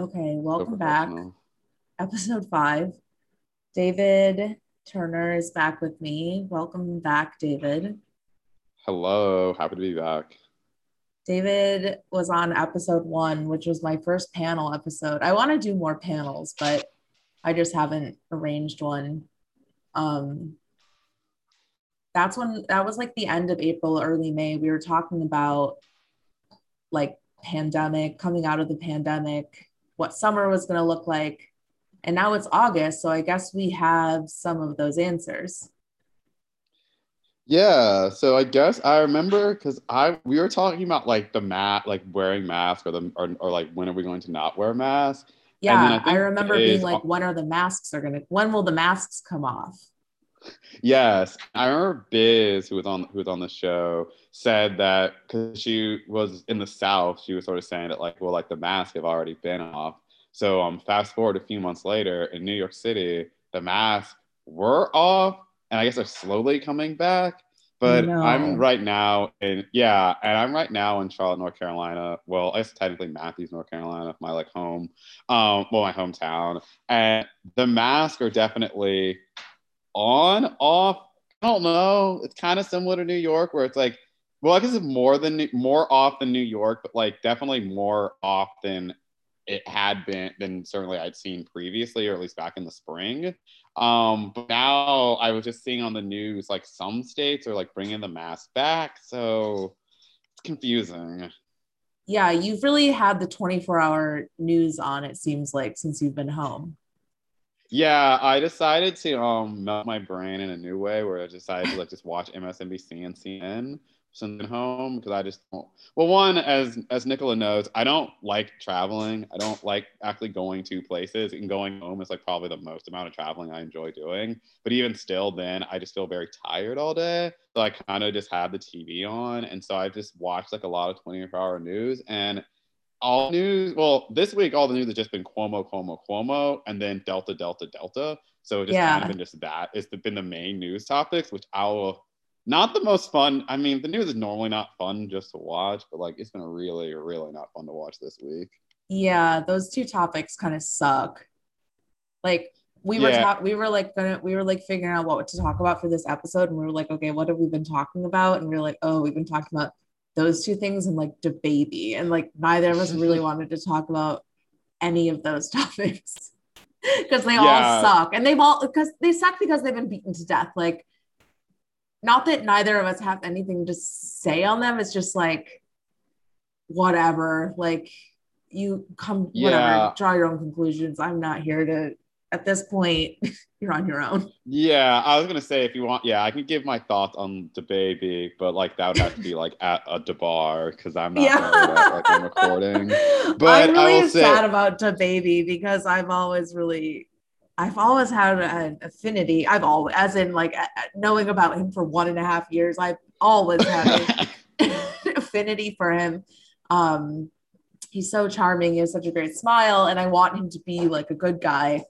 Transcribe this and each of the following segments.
Okay, welcome back. Episode five. David Turner is back with me. Welcome back, David. Hello, happy to be back. David was on episode one, which was my first panel episode. I want to do more panels, but I just haven't arranged one. Um, that's when that was like the end of April, early May. We were talking about like pandemic, coming out of the pandemic, what summer was going to look like. And now it's August, so I guess we have some of those answers. Yeah, so I guess I remember because I we were talking about like the mat, like wearing mask, or the or, or like when are we going to not wear masks? then I Yeah, I, remember being like, when are the masks are gonna when will the masks come off? Yes, I remember Biz, who was on who was on the show, said that because she was in the South, she was sort of saying that like, well, like the masks have already been off. So um, fast forward a few months later in New York City, the masks were off, and I guess they're slowly coming back. But No. I'm right now in yeah, and I'm right now in Charlotte, North Carolina. Well, it's technically Matthews, North Carolina, my like home, um, well, my hometown, and the masks are definitely on, off. I don't know. It's kind of similar to New York, where it's like, well, I guess it's more than more off than New York, but like definitely more off than it had been than certainly I'd seen previously, or at least back in the spring. Um, but now I was just seeing on the news like some states are like bringing the mask back, so it's confusing. Yeah, you've really had the 24 hour news on, it seems like, since you've been home. Yeah, I decided to um melt my brain in a new way where I decided to like just watch MSNBC and CNN I'm home because I just don't. Well, one as as Nicola knows, I don't like traveling. I don't like actually going to places and going home is like probably the most amount of traveling I enjoy doing. But even still, then I just feel very tired all day. So I kind of just had the TV on, and so I just watched like a lot of 24 hour news and all news. Well, this week all the news has just been Cuomo, Cuomo, Cuomo, and then Delta, Delta, Delta. So it just kind of been just that. It's been the main news topics, which I will not the most fun. I mean, the news is normally not fun just to watch, but like it's been really, really not fun to watch this week. Yeah, those two topics kind of suck. Like we were Yeah. talk we were like gonna we were like figuring out what to talk about for this episode, and we were like, okay, what have we been talking about? And we were like, oh, we've been talking about those two things and like the baby, and like neither of us really wanted to talk about any of those topics because they all suck, and they've all because they suck because they've been beaten to death. Like, not that neither of us have anything to say on them. It's just like whatever. Like you come whatever, draw your own conclusions. I'm not here to at this point, you're on your own. Yeah, I was gonna say if you want, yeah, I can give my thoughts on DaBaby, but like that would have to be like at a bar because I'm not Yeah. like I'm recording. But I'm I really will say- sad about DaBaby because I've always really I've always had an affinity. I've always as in like knowing about him for one and a half years, I've always had an affinity for him. Um he's so charming, he has such a great smile, and I want him to be like a good guy.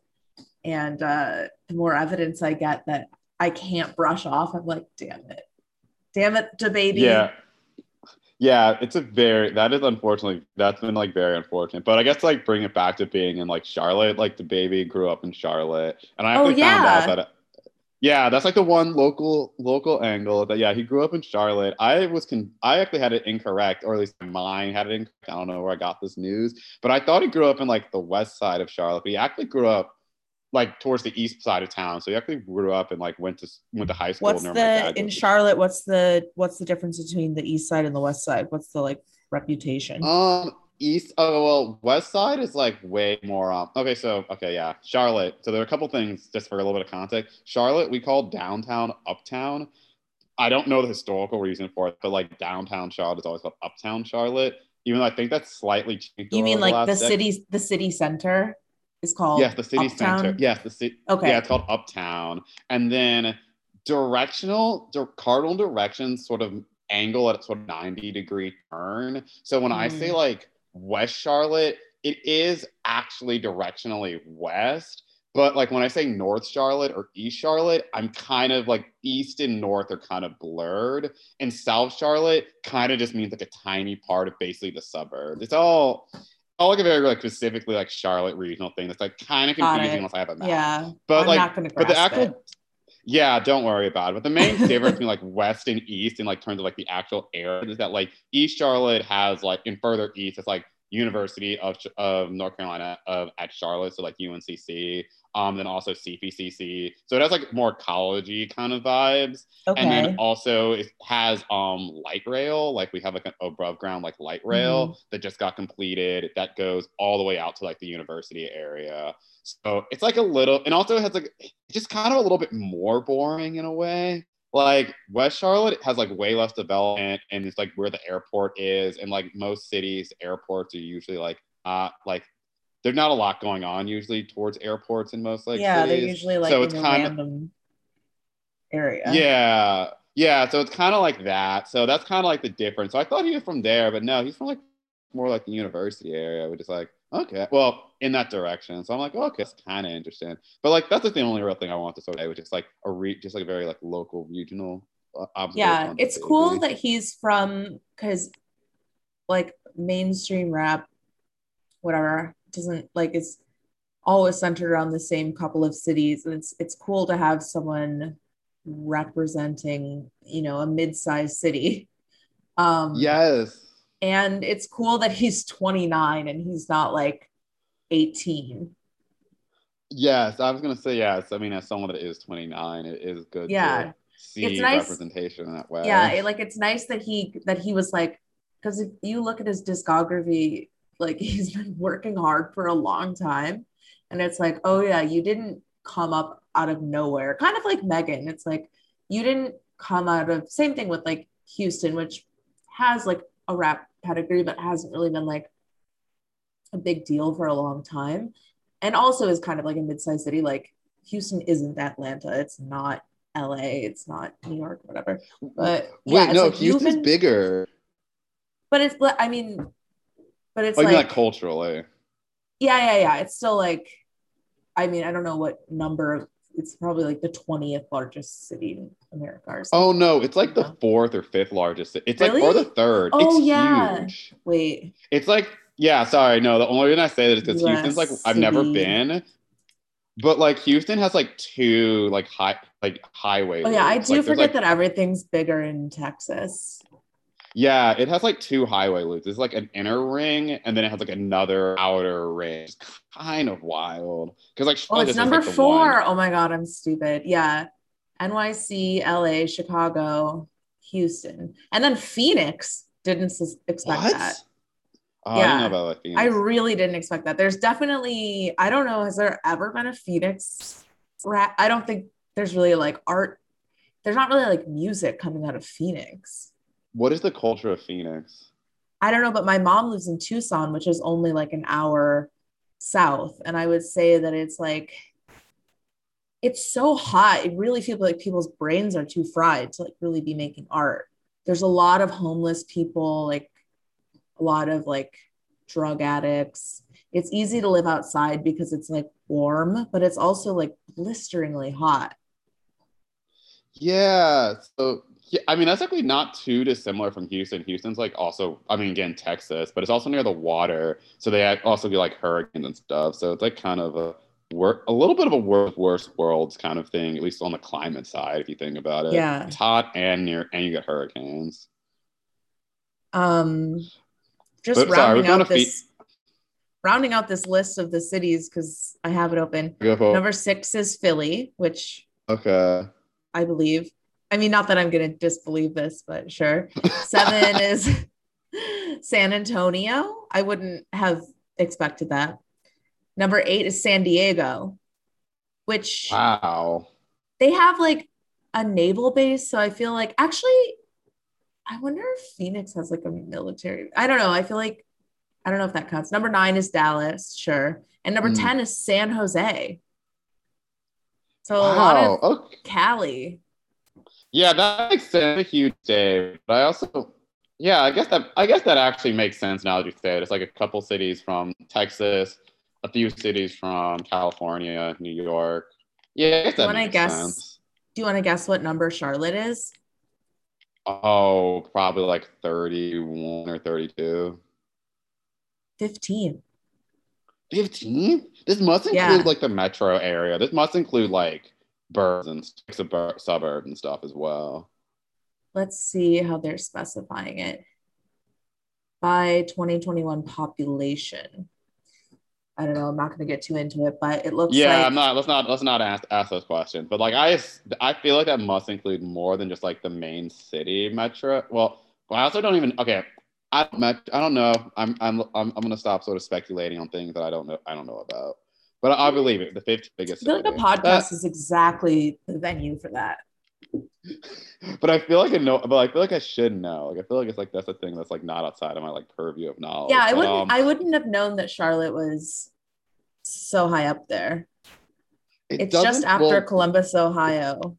And uh the more evidence I get that I can't brush off, I'm like, damn it. Damn it, DaBaby. Yeah. Yeah, it's a very that is unfortunately that's been like very unfortunate. But I guess like bring it back to being in like Charlotte, like DaBaby grew up in Charlotte, and I Oh, actually found yeah. out that yeah, that's like the one local local angle that yeah he grew up in Charlotte. I was con- I actually had it incorrect, or at least mine had it incorrect. I don't know where I got this news, but I thought he grew up in like the west side of Charlotte, but he actually grew up like towards the east side of town. So he actually grew up and like went to went to high school. What's near my dad the in Charlotte? What's the what's the difference between the east side and the west side? What's the like reputation? Um, east. Oh well, west side is like way more. Um. Okay, so okay, yeah, Charlotte. So there are a couple things just for a little bit of context. Charlotte, we call downtown uptown. I don't know the historical reason for it, but like downtown Charlotte is always called uptown Charlotte. Even though I think that's slightly changed. you mean like the city the city center is called Yes, the city Uptown? center. Yes, the city. Okay. Yeah, it's called Uptown. And then directional, di- cardinal directions sort of angle at a sort of 90 degree turn. So when I say Mm. like West Charlotte, it is actually directionally west. But like when I say North Charlotte or East Charlotte, I'm kind of like East and North are kind of blurred. And South Charlotte kind of just means like a tiny part of basically the suburbs It's all like a very like specifically like Charlotte regional thing that's like kind of confusing unless I have a map. Yeah. but I'm like but the actual it. yeah, don't worry about it. But the main difference between like west and east in like terms of like the actual area is that like East Charlotte has like in further east it's like University of, of North Carolina of at Charlotte, so like UNCC, um, then also CPCC. So it has like more collegey kind of vibes. Okay. And then also it has um light rail, like we have like an above ground like light rail Mm-hmm. that just got completed that goes all the way out to like the university area. So it's like a little, and also it has like just kind of a little bit more boring in a way. Like West Charlotte has like way less development, and it's like where the airport is, and like most cities, airports are usually like uh like there's not a lot going on usually towards airports in most like yeah, they're usually like so in it's kind of random area. yeah. Yeah. So it's kind of like that. So that's kind of like the difference. So I thought he was from there, but no, he's from like more like the university area, which is like, okay, well, in that direction. So I'm like, okay, that's kind of interesting. But like, that's like the only real thing I want to say, which is like a re- just like a very like local regional uh, observation. yeah it's cool that he's from because like mainstream rap whatever doesn't like it's always centered around the same couple of cities and it's it's cool to have someone representing you know a mid-sized city um Yes. And it's cool that he's 29 and he's not like 18 Yes. I was going to say yes. I mean, as someone that is 29, it is good Yeah. to see It's nice- representation in that way. yeah it, like it's nice that he that he was like because if you look at his discography like he's been working hard for a long time and it's like oh yeah you didn't come up out of nowhere kind of like megan it's like you didn't come out of same thing with like houston which has like a rap pedigree but hasn't really been like a big deal for a long time and also is kind of like a mid-sized city like houston isn't atlanta it's not la it's not new york whatever but yeah, Wait, no, like Houston's been- bigger. but it's I mean, but it's Oh, you like, mean like culturally. yeah, yeah, yeah. It's still like, I mean, I don't know what number. It's probably like the twentieth largest city in America. Or something. Oh no, it's like the fourth or fifth largest. It's like or the third. Oh, it's yeah. huge. Wait, It's like yeah, sorry, no. The only reason I say that is because Houston's like I've never been, but like Houston has like two like high like highway. oh yeah, I do Like, forget like- that everything's bigger in Texas. Yeah, it has like two highway loops. It's like an inner ring, and then it has like another outer ring. It's kind of wild because like Oh, it's is, number like, four. Oh my god, I'm stupid. Yeah, NYC, LA, Chicago, Houston, and then Phoenix. Didn't s- expect What? that. Oh, I didn't Yeah. know about. Phoenix. I really didn't expect that. There's definitely, I don't know, has there ever been a Phoenix rap? I don't think there's really like art. There's not really like music coming out of Phoenix. What is the culture of Phoenix? I don't know, but my mom lives in Tucson, which is only like an hour south. And I would say that it's like, it's so hot. It really feels like people's brains are too fried to like really be making art. There's a lot of homeless people, like a lot of like drug addicts. It's easy to live outside because it's like warm, but it's also like blisteringly hot. Yeah. So yeah, I mean that's actually not too dissimilar from Houston. Houston's like also, I mean, again, Texas, but it's also near the water, so they also get like hurricanes and stuff. So it's like kind of a work, a little bit of a worst worst worlds kind of thing, at least on the climate side, if you think about it. Yeah. It's hot and near, and you get hurricanes. Um, just But rounding going out to fe- this, rounding out this list of the cities because I have it open. Number six is Philly, which okay. I believe. I mean, not that I'm going to disbelieve this, but sure. Seven is San Antonio. I wouldn't have expected that. Number eight is San Diego, which Wow. they have like a naval base. So I feel like actually, I wonder if Phoenix has like a military. I don't know. I feel like I don't know if that counts. Number nine is Dallas, sure. And number Hmm. 10 is San Jose. So a lot of Okay. Cali. Yeah, that makes sense. A huge day, but I also, yeah, I guess that I guess that actually makes sense now that you say it. It's like a couple cities from Texas, a few cities from California, New York. Yeah, I guess that When I makes guess- sense. Do you want to guess what number Charlotte is? Oh, probably like thirty-one or thirty-two. 15. 15? This must include Yeah. like the metro area. This must include like burbs and suburb- suburbs and stuff as well. Let's see how they're specifying it by 2021 population. I don't know. I'm not going to get too into it, but it looks Yeah, like I'm not. Let's not. Let's not ask ask those questions. But like, I I feel like that must include more than just like the main city metro. Well, I also don't even. Okay, I don't I don't know. I'm I'm I'm I'm gonna stop sort of speculating on things that I don't know. I don't know about. But I, I believe it. The fifth biggest. I feel like city. podcast is exactly the venue for that. but I feel like I know. But I feel like I should know. Like I feel like it's like that's a thing that's like not outside of my like purview of knowledge. Yeah, I wouldn't um, I wouldn't have known that Charlotte was so high up there. it It's just after well, Columbus, Ohio.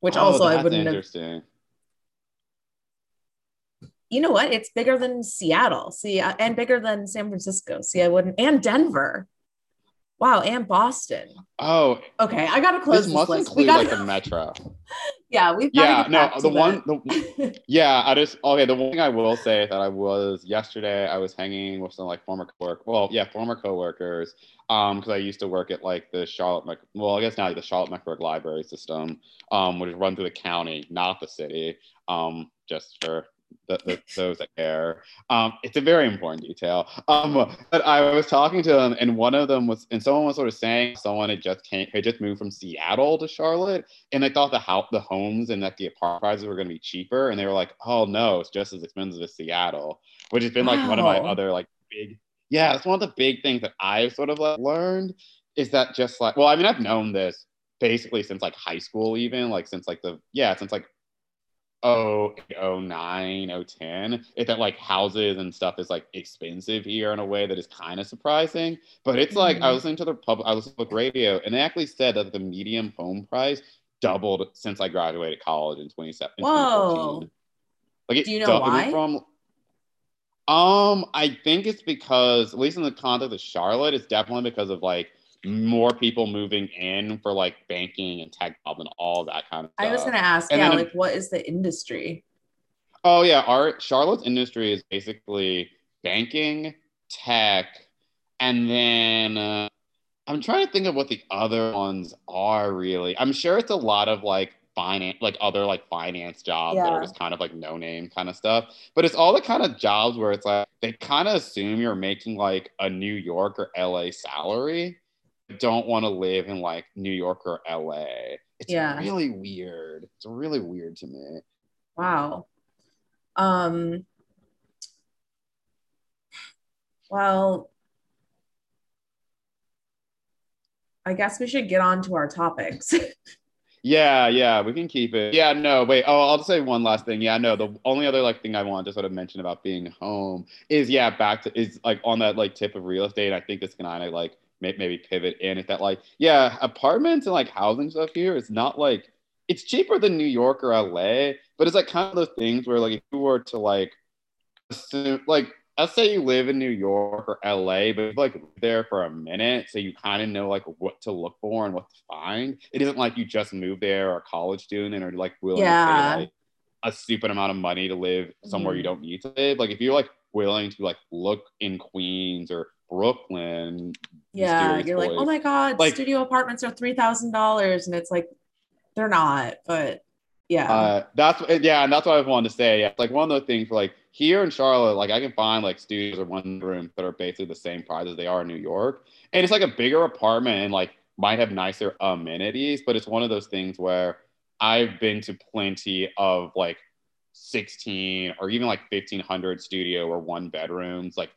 Which oh, also I wouldn't have interesting. you know what? It's bigger than Seattle. See, uh, and bigger than San Francisco. See, I wouldn't, and Denver. Wow, and Boston. Oh, Okay, I gotta close this this, must list. Include gotta, like the metro. yeah, we've yeah no the to one the yeah i just okay the one thing i will say that i was yesterday i was hanging with some like former cowork well yeah former coworkers um because i used to work at like the charlotte Mc, well i guess now like, the charlotte mecklenburg library system um which is run through the county not the city um just for the, the, those that care. Um, it's a very important detail. Um, but I was talking to them, and one of them was, and someone was sort of saying someone had just came, had just moved from Seattle to Charlotte, and they thought the house, the homes, and that the apartment prices were going to be cheaper, and they were like, "Oh no, it's just as expensive as Seattle," which has been like one of my other like big, yeah, it's one of the big things that I've sort of like learned is that just like, well, I mean, I've known this basically since like high school, even like since like the yeah, since like oh oh nine oh ten is that like houses and stuff is like expensive here in a way that is kind of surprising but it's like i Mhm. was listening to the public, i was public radio and they actually said that the medium home price doubled since i graduated college in 27 in Whoa. like it Do you know dou- why? from um i think it's because at least in the context of charlotte it's definitely because of like more people moving in for like banking and tech jobs and all that kind of stuff I was gonna ask, And yeah, like what is the industry? Oh yeah, our Charlotte's industry is basically banking, tech, and then uh, I'm trying to think of what the other ones are. Really, I'm sure it's a lot of like finance, like other like finance jobs that are just kind of like no name kind of stuff. But it's all the kind of jobs where it's like they kind of assume you're making like a New York or LA salary. Don't want to live in like New York or LA. It's Yeah. really weird. It's really weird to me. Wow. Um well I guess we should get on to our topics. Yeah, yeah, we can keep it. Yeah, no, wait. Oh, I'll just say one last thing. Yeah, no, the only other like thing I want to sort of mention about being home is yeah, back to is like on that like tip of real estate. I think this can kind of like maybe pivot in. Is that like yeah, apartments and like housing stuff here is not like it's cheaper than New York or LA, but it's like kind of those things where like if you were to like assume like let's say you live in New York or LA, but like there for a minute, so you kind of know like what to look for and what to find. It isn't like you just moved there or a college student or like willing Yeah. to pay like a stupid amount of money to live somewhere you Mhm. don't need to live. Like if you're like willing to like look in Queens or Brooklyn, yeah, you're like, oh my god, Like- studio apartments are three thousand dollars, and it's like they're not, but yeah. Uh, that's yeah, and that's what I wanted to say. Yeah, like one of those things, like here in Charlotte, like I can find like studios or one rooms that are basically the same price as they are in New York, and it's like a bigger apartment and like might have nicer amenities, but it's one of those things where I've been to plenty of like 16 or even like 1500 studio or one bedrooms, like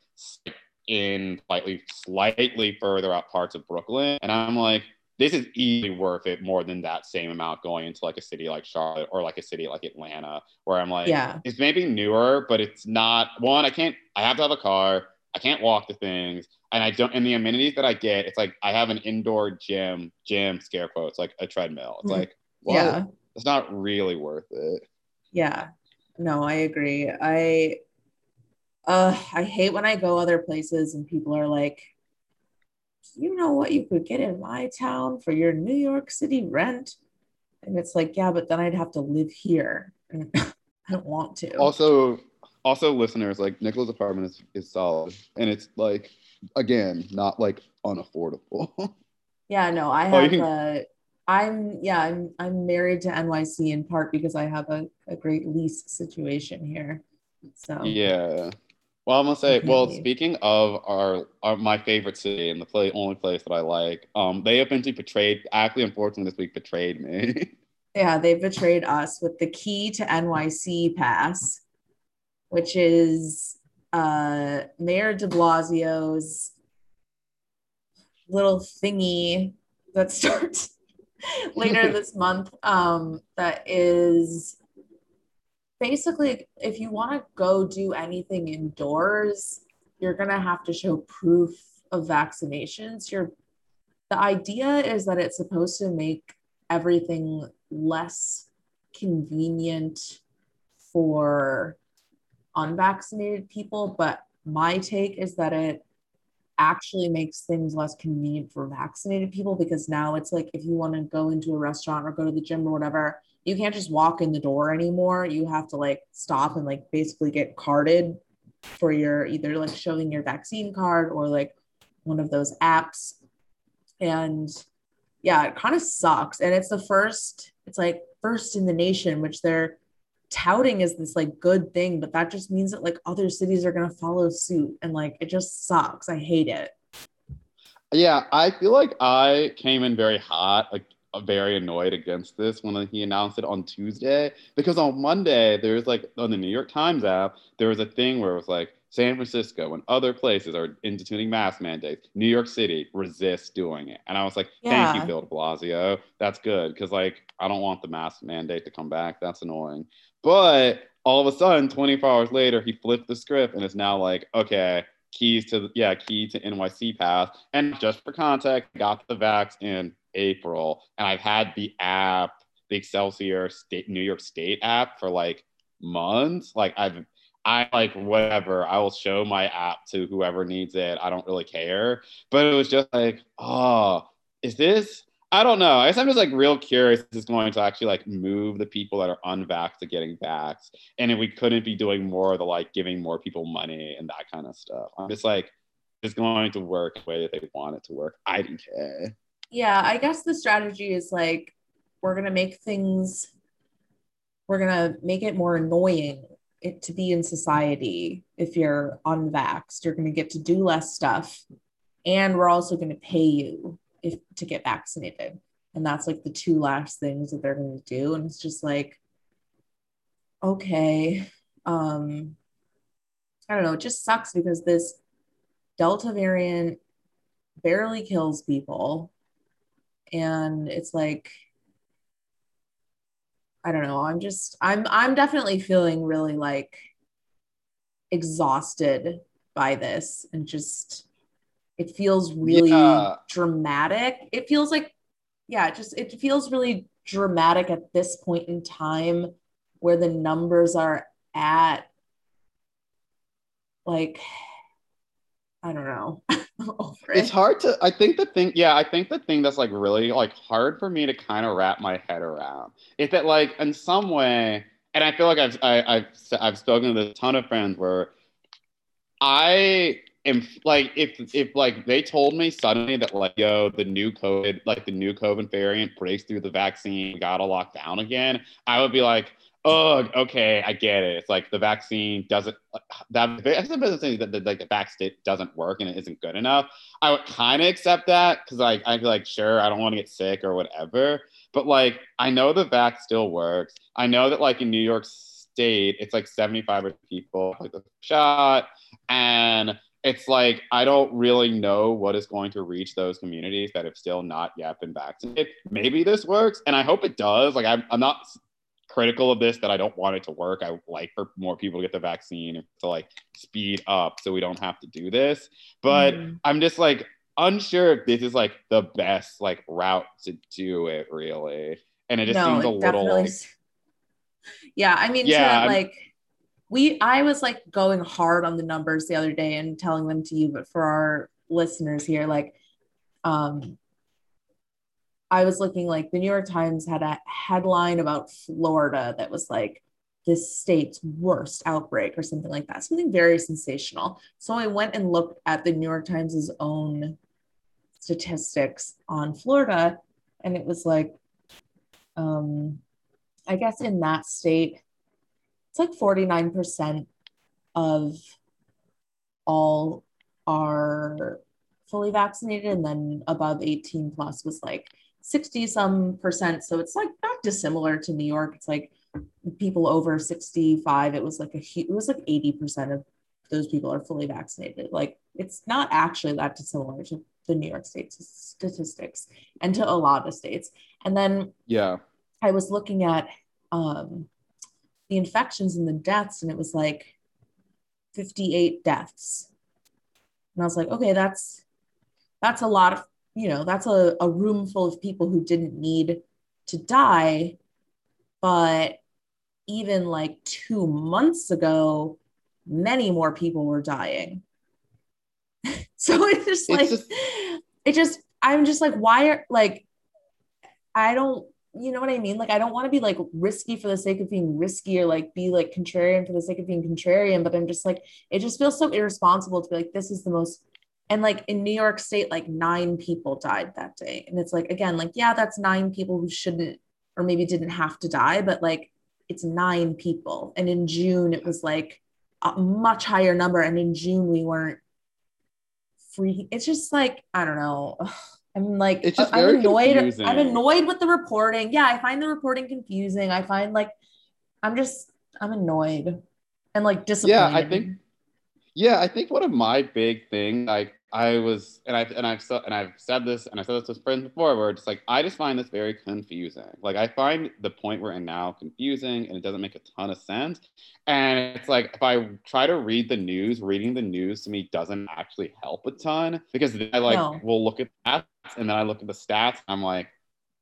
in slightly slightly further out parts of Brooklyn, and I'm like this is easily worth it more than that same amount going into like a city like Charlotte or like a city like Atlanta, where I'm like, Yeah. it's maybe newer, but it's not one. I can't. I have to have a car. I can't walk to things, and I don't. And the amenities that I get, it's like I have an indoor gym, gym scare quotes, like a treadmill. It's Mhm. like, what? yeah. It's not really worth it. Yeah. No, I agree. I uh I hate when I go other places and people are like, you know what you could get in my town for your New York City rent? And it's like, yeah, but then I'd have to live here. And I don't want to. Also, Also, listeners, like Nicola's apartment is, is solid, and it's like again not like unaffordable. Yeah, no, I Oh, have can- a. I'm yeah, I'm I'm married to NYC in part because I have a, a great lease situation here. So Yeah. Well, I'm gonna say. Well, speaking of our, our my favorite city and the play only place that I like, um, they eventually betrayed. Actually, unfortunately, this week betrayed me. yeah, they betrayed us with the key to NYC pass, which is uh Mayor de Blasio's little thingy that starts later this month. Um, that is basically if you want to go do anything indoors, you're gonna have to show proof of vaccinations. You're the idea is that it's supposed to make everything less convenient for unvaccinated people, but my take is that it actually makes things less convenient for vaccinated people because now it's like if you want to go into a restaurant or go to the gym or whatever, you can't just walk in the door anymore. You have to like stop and like basically get carded for your either like showing your vaccine card or like one of those apps. And yeah, it kind of sucks. And it's the first, it's like first in the nation, which they're touting as this like good thing, but that just means that like other cities are gonna follow suit. And like it just sucks. I hate it. Yeah, I feel like I came in very hot, like very annoyed against this when he announced it on Tuesday because on Monday there was like on the New York Times app there was a thing where it was like San Francisco and other places are instituting mask mandates. New York City resists doing it, and I was like, "Thank Yeah. you, Bill De Blasio. That's good because like I don't want the mask mandate to come back. That's annoying." But all of a sudden, 24 hours later, he flipped the script and is now like, "Okay." keys to yeah key to NYC pass and just for context got the vax in April and I've had the app the Excelsior state New York State app for like months like I've I like whatever I will show my app to whoever needs it I don't really care but it was just like oh is this I don't know I guess I'm just like real curious this is going to actually like move the people that are unvaxxed to getting vaxxed and if we couldn't be doing more of the like giving more people money and that kind of stuff. I'm just like, it's going to work the way that they want it to work. I don't care. Yeah, I guess the strategy is like we're gonna make things we're gonna make it more annoying it to be in society if you're unvaxxed. You're gonna get to do less stuff, and we're also gonna pay you if to get vaccinated. And that's like the two last things that they're gonna do. And it's just like, okay. Um, I don't know, it just sucks because this Delta variant barely kills people and it's like i don't know i'm just i'm i'm definitely feeling really like exhausted by this and just it feels really Yeah. dramatic it feels like yeah it just it feels really dramatic at this point in time where the numbers are at like i don't know. Over It's hard to, I think the thing, yeah, I think the thing that's like really like hard for me to kind of wrap my head around is that like in some way, and I feel like I've, I, I've, I've spoken to a ton of friends where I am like, if, if like they told me suddenly that like, yo, the new COVID, like the new COVID variant breaks through the vaccine, gotta lock down again, I would be like, oh, okay, I get it. It's like the vaccine doesn't, that thing that the, like the vaccine doesn't work and it isn't good enough. I would kind of accept that because like I'd be like, sure, I don't want to get sick or whatever. But like I know the vax still works. I know that like in New York State, it's like 75 people like the shot, and it's like I don't really know what is going to reach those communities that have still not yet been vaccinated. Maybe this works, and I hope it does. Like I'm, I'm not critical of this that I don't want it to work. I like for more people to get the vaccine to like speed up so we don't have to do this. But Mhm. I'm just like unsure if this is like the best like route to do it really. And it just seems a little like yeah i mean Yeah, to, like we i was like going hard on the numbers the other day and telling them to you but for our listeners here like um i was looking like the new york times had a headline about florida that was like this state's worst outbreak or something like that, something very sensational. So I went and looked at the New York Times' own statistics on Florida, and it was like, um, I guess in that state, it's like 49% of all are fully vaccinated, and then above 18 plus was like 60 some percent. So it's like not dissimilar to New York. It's like people over 65, it was like a huge, it was like 80% of those people are fully vaccinated. Like it's not actually that dissimilar to the New York State statistics and to a lot of states. And then yeah, I was looking at um, the infections and the deaths, and it was like 58 deaths. And I was like, okay, that's that's a lot of, you know, that's a, a room full of people who didn't need to die. But even like two months ago, many more people were dying. so it's just like, it's just, it just, I'm just like, why are like, I don't, you know what I mean? Like, I don't want to be like risky for the sake of being risky or like be like contrarian for the sake of being contrarian, but I'm just like, it just feels so irresponsible to be like, this is the most, and like in New York State, like nine people died that day. And it's like, again, like, yeah, that's nine people who shouldn't or maybe didn't have to die, but like, it's nine people. And in June, it was like a much higher number. And in June, we weren't free. It's just like, I don't know. I'm like, it's just I'm annoyed. Confusing. I'm annoyed with the reporting. Yeah, I find the reporting confusing. I find like, I'm just, I'm annoyed and like disappointed. Yeah, I think, yeah, I think one of my big things, like, I was, and I've and I've and I've said this, and I said this to friends before, where it's like I just find this very confusing. Like I find the point we're in now confusing, and it doesn't make a ton of sense. And it's like if I try to read the news, reading the news to me doesn't actually help a ton because I like no. will look at that, and then I look at the stats, and I'm like,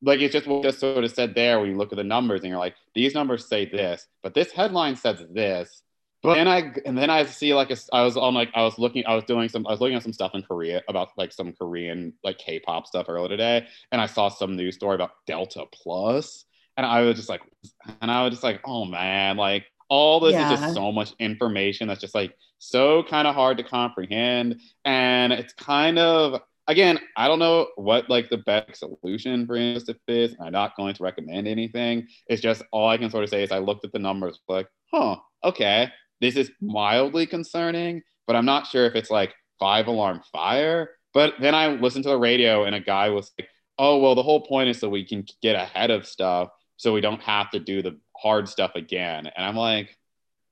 like it's just what just sort of said there when you look at the numbers, and you're like, these numbers say this, but this headline says this but then I and then I see like a, I was on like I was looking I was doing some I was looking at some stuff in Korea about like some Korean like K-pop stuff earlier today, and I saw some news story about Delta Plus, and I was just like, and I was just like, oh man, like all this yeah. is just so much information that's just like so kind of hard to comprehend, and it's kind of again, I don't know what like the best solution for this is. I'm not going to recommend anything. It's just all I can sort of say is I looked at the numbers like, huh, okay, this is mildly concerning, but I'm not sure if it's like five alarm fire. But then I listened to the radio and a guy was like, oh, well, the whole point is so we can get ahead of stuff so we don't have to do the hard stuff again. And I'm like,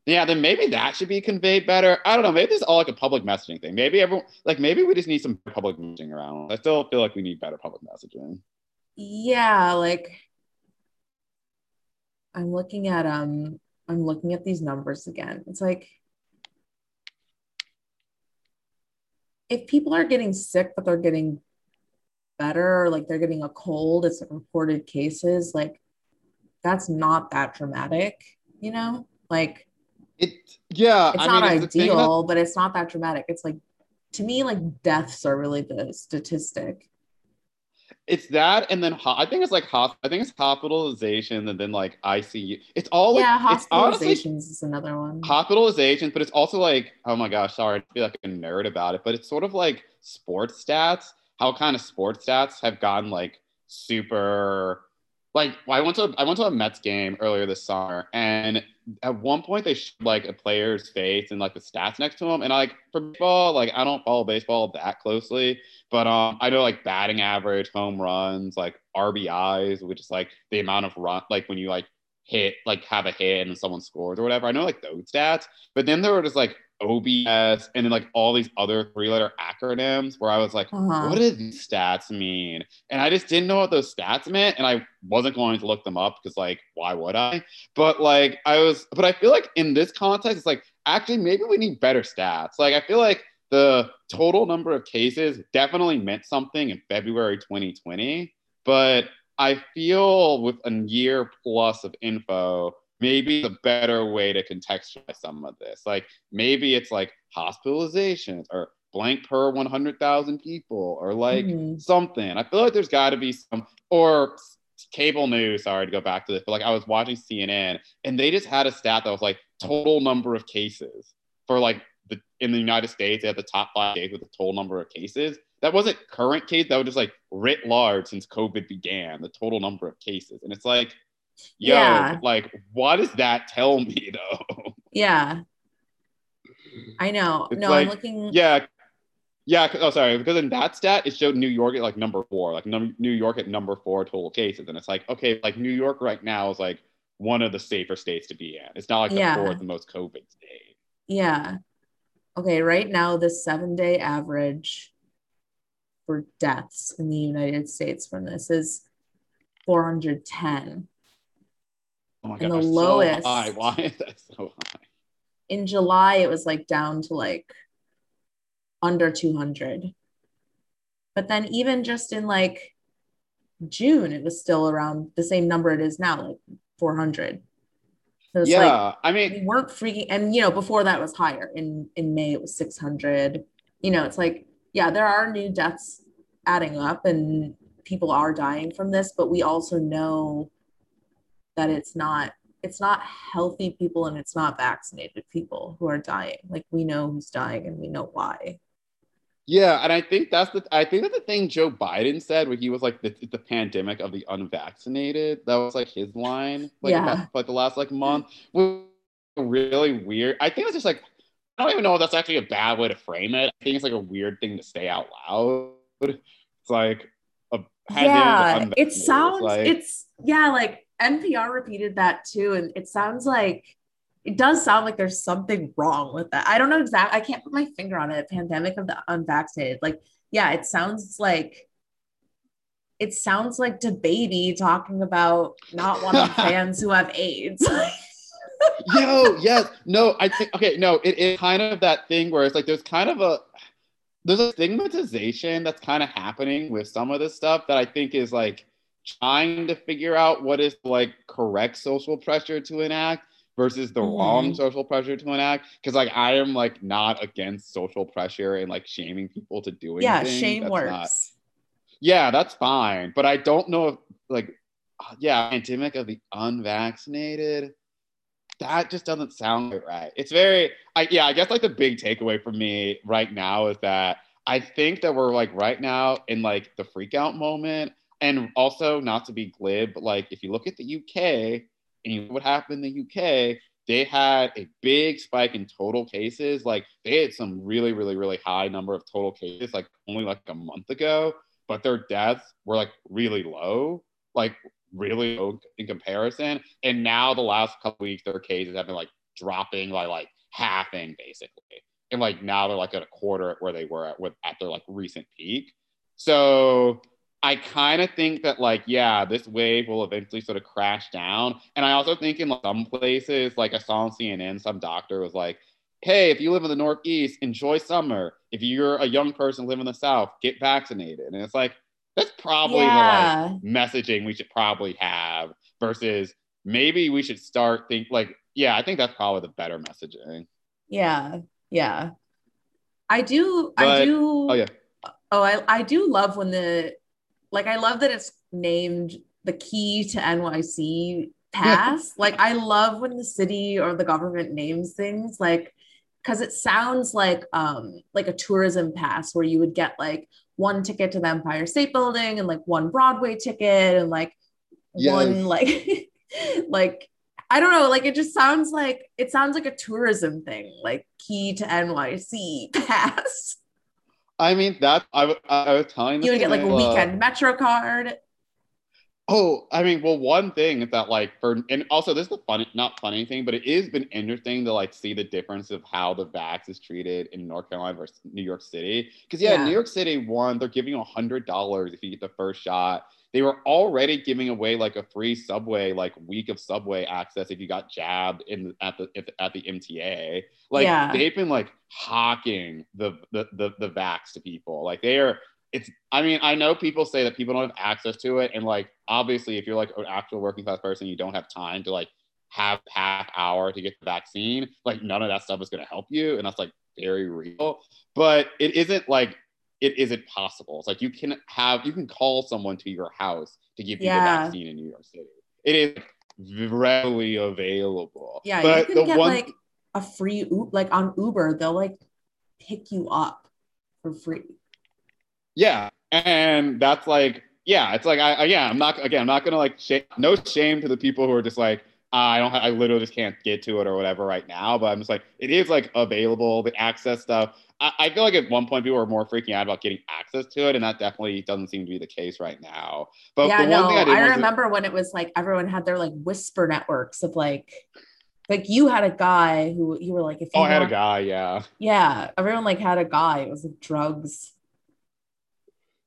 yeah, then maybe that should be conveyed better. I don't know. Maybe this is all like a public messaging thing. Maybe everyone, like, maybe we just need some public messaging around. I still feel like we need better public messaging. Yeah, like I'm looking at um I'm looking at these numbers again. It's like if people are getting sick, but they're getting better, or like they're getting a cold, it's reported cases, like that's not that dramatic, you know? Like it yeah, it's I not mean, ideal, that- but it's not that dramatic. It's like to me, like deaths are really the statistic it's that and then I think it's like I think it's hospitalization and then like ICU. It's all like, yeah, hospitalizations is another one. Hospitalizations, but it's also like oh my gosh, sorry to be like a nerd about it, but it's sort of like sports stats. How kind of sports stats have gotten like super like I went to I went to a Mets game earlier this summer, and at one point they showed like a player's face and like the stats next to him, and like for baseball, like I don't follow baseball that closely, but um I know like batting average, home runs, like RBIs, which is like the amount of run like when you like hit like have a hit and someone scores or whatever. I know like those stats, but then there were just like OBS and then like all these other three letter acronyms where I was like, uh-huh. what do these stats mean? And I just didn't know what those stats meant. And I wasn't going to look them up because like, why would I? But like I was, but I feel like in this context, it's like actually maybe we need better stats. Like I feel like the total number of cases definitely meant something in February 2020. But I feel with a year plus of info, maybe a better way to contextualize some of this. Like maybe it's like hospitalizations or blank per 100,000 people or like mm-hmm. something. I feel like there's got to be some, or cable news. Sorry to go back to this, but like I was watching CNN and they just had a stat that was like total number of cases for like the in the United States. They had the top five states with the total number of cases. That wasn't current case. That was just like writ large since COVID began. The total number of cases, and it's like, yo, Yeah. like what does that tell me though? Yeah. I know. It's no, like- I'm looking. Yeah. Yeah. Oh, sorry. Because in that stat, it showed New York at like number four, like num- New York at number four total cases. And it's like, okay, like New York right now is like one of the safer states to be in. It's not like the Yeah. fourth most COVID state. Yeah. Okay, right now the seven day average for deaths in the United States from this is 410. Oh my god. the that's so lowest- high. Why is that so high? In July, it was like down to like under 200. But then even just in like June, it was still around the same number it is now, like 400. So it's like Yeah. I mean, we weren't freaking and you know before that was higher in in may it was 600 you know it's like yeah there are new deaths adding up and people are dying from this but we also know that it's not it's not healthy people and it's not vaccinated people who are dying like we know who's dying and we know why Yeah, and I think that's the I think that the thing Joe Biden said when he was like the, the pandemic of the unvaccinated. That was like his line, like Yeah. about, like the last like month. Was really weird. I think it's just like I don't even know if that's actually a bad way to frame it. I think it's like a weird thing to say out loud. It's like a pandemic yeah it. It's sounds like- it's yeah like npr repeated that too and it sounds like it does sound like there's something wrong with that i don't know exactly i can't put my finger on it pandemic of the unvaccinated like yeah it sounds like it sounds like DaBaby talking about not wanting fans who have aids Yo, yes. No, I think okay, no, it is kind of that thing where it's like there's kind of a there's a stigmatization that's kind of happening with some of this stuff that I think is like trying to figure out what is like correct social pressure to enact versus the Mhm. wrong social pressure to enact. Cause like I am like not against social pressure and like shaming people to doing it. yeah things. shame That's works not- yeah, that's fine. But I don't know if like yeah, pandemic of the unvaccinated. That just doesn't sound right. It's very I yeah, I guess like the big takeaway for me right now is that I think that we're like right now in like the freak out moment. And also not to be glib, but like if you look at the UK and what happened in the UK, they had a big spike in total cases. Like they had some really, really, really high number of total cases, like only like a month ago, but their deaths were like really low, like really low in comparison. And now the last couple weeks, their cases have been like dropping by like halving basically. And like now they're like at a quarter where they were at with at their like recent peak. So I kind of think that like yeah, this wave will eventually sort of crash down. And I also think in like, some places, like I saw on CNN, some doctor was like, "Hey, if you live in the Northeast, enjoy summer. If you're a young person living in the South, get vaccinated." And it's like that's probably the like messaging we should probably have versus maybe we should start think like yeah, I think that's probably the better messaging. Yeah, yeah. I do I do Oh yeah. oh I, I do love when the like I love that it's named the key to NYC pass. like I love when the city or the government names things like because it sounds like um like a tourism pass where you would get like one ticket to the Empire State Building and like one Broadway ticket and like Yes. one like like I don't know, like it just sounds like it sounds like a tourism thing, like key to NYC pass. I mean that I, I was telling You would get like a my, uh, weekend Metro card. Oh, I mean, well, one thing is that like for and also this is the funny not funny thing, but it has been interesting to like see the difference of how the vax is treated in North Carolina versus New York City. Because yeah, Yeah. New York City, one, they're giving you a hundred dollars if you get the first shot. They were already giving away like a free subway, like week of subway access if you got jabbed in at the at the, at the MTA. Like Yeah. they've been like hawking the the the, the vax to people. Like they are it's i mean i know people say that people don't have access to it and like obviously if you're like an actual working class person you don't have time to like have half hour to get the vaccine like none of that stuff is going to help you and that's like very real but it isn't like it isn't possible. It's like you can have you can call someone to your house to give you Yeah. the vaccine in New York City. It is readily available. Yeah, but you can get one like a free like on Uber, they'll like pick you up for free. Yeah, and that's like, yeah, it's like, I, I yeah, I'm not again, I'm not gonna like, sh- no shame to the people who are just like, "Ah, I don't, I literally just can't get to it or whatever right now. But I'm just like, it is like available, the access stuff. I, I feel like at one point people were more freaking out about getting access to it, and that definitely doesn't seem to be the case right now. But yeah, the no, one thing I I, remember when it was like everyone had their like whisper networks of like, like you had a guy who you were like, if you oh, I had a guy, yeah, yeah, everyone like had a guy. It was like drugs.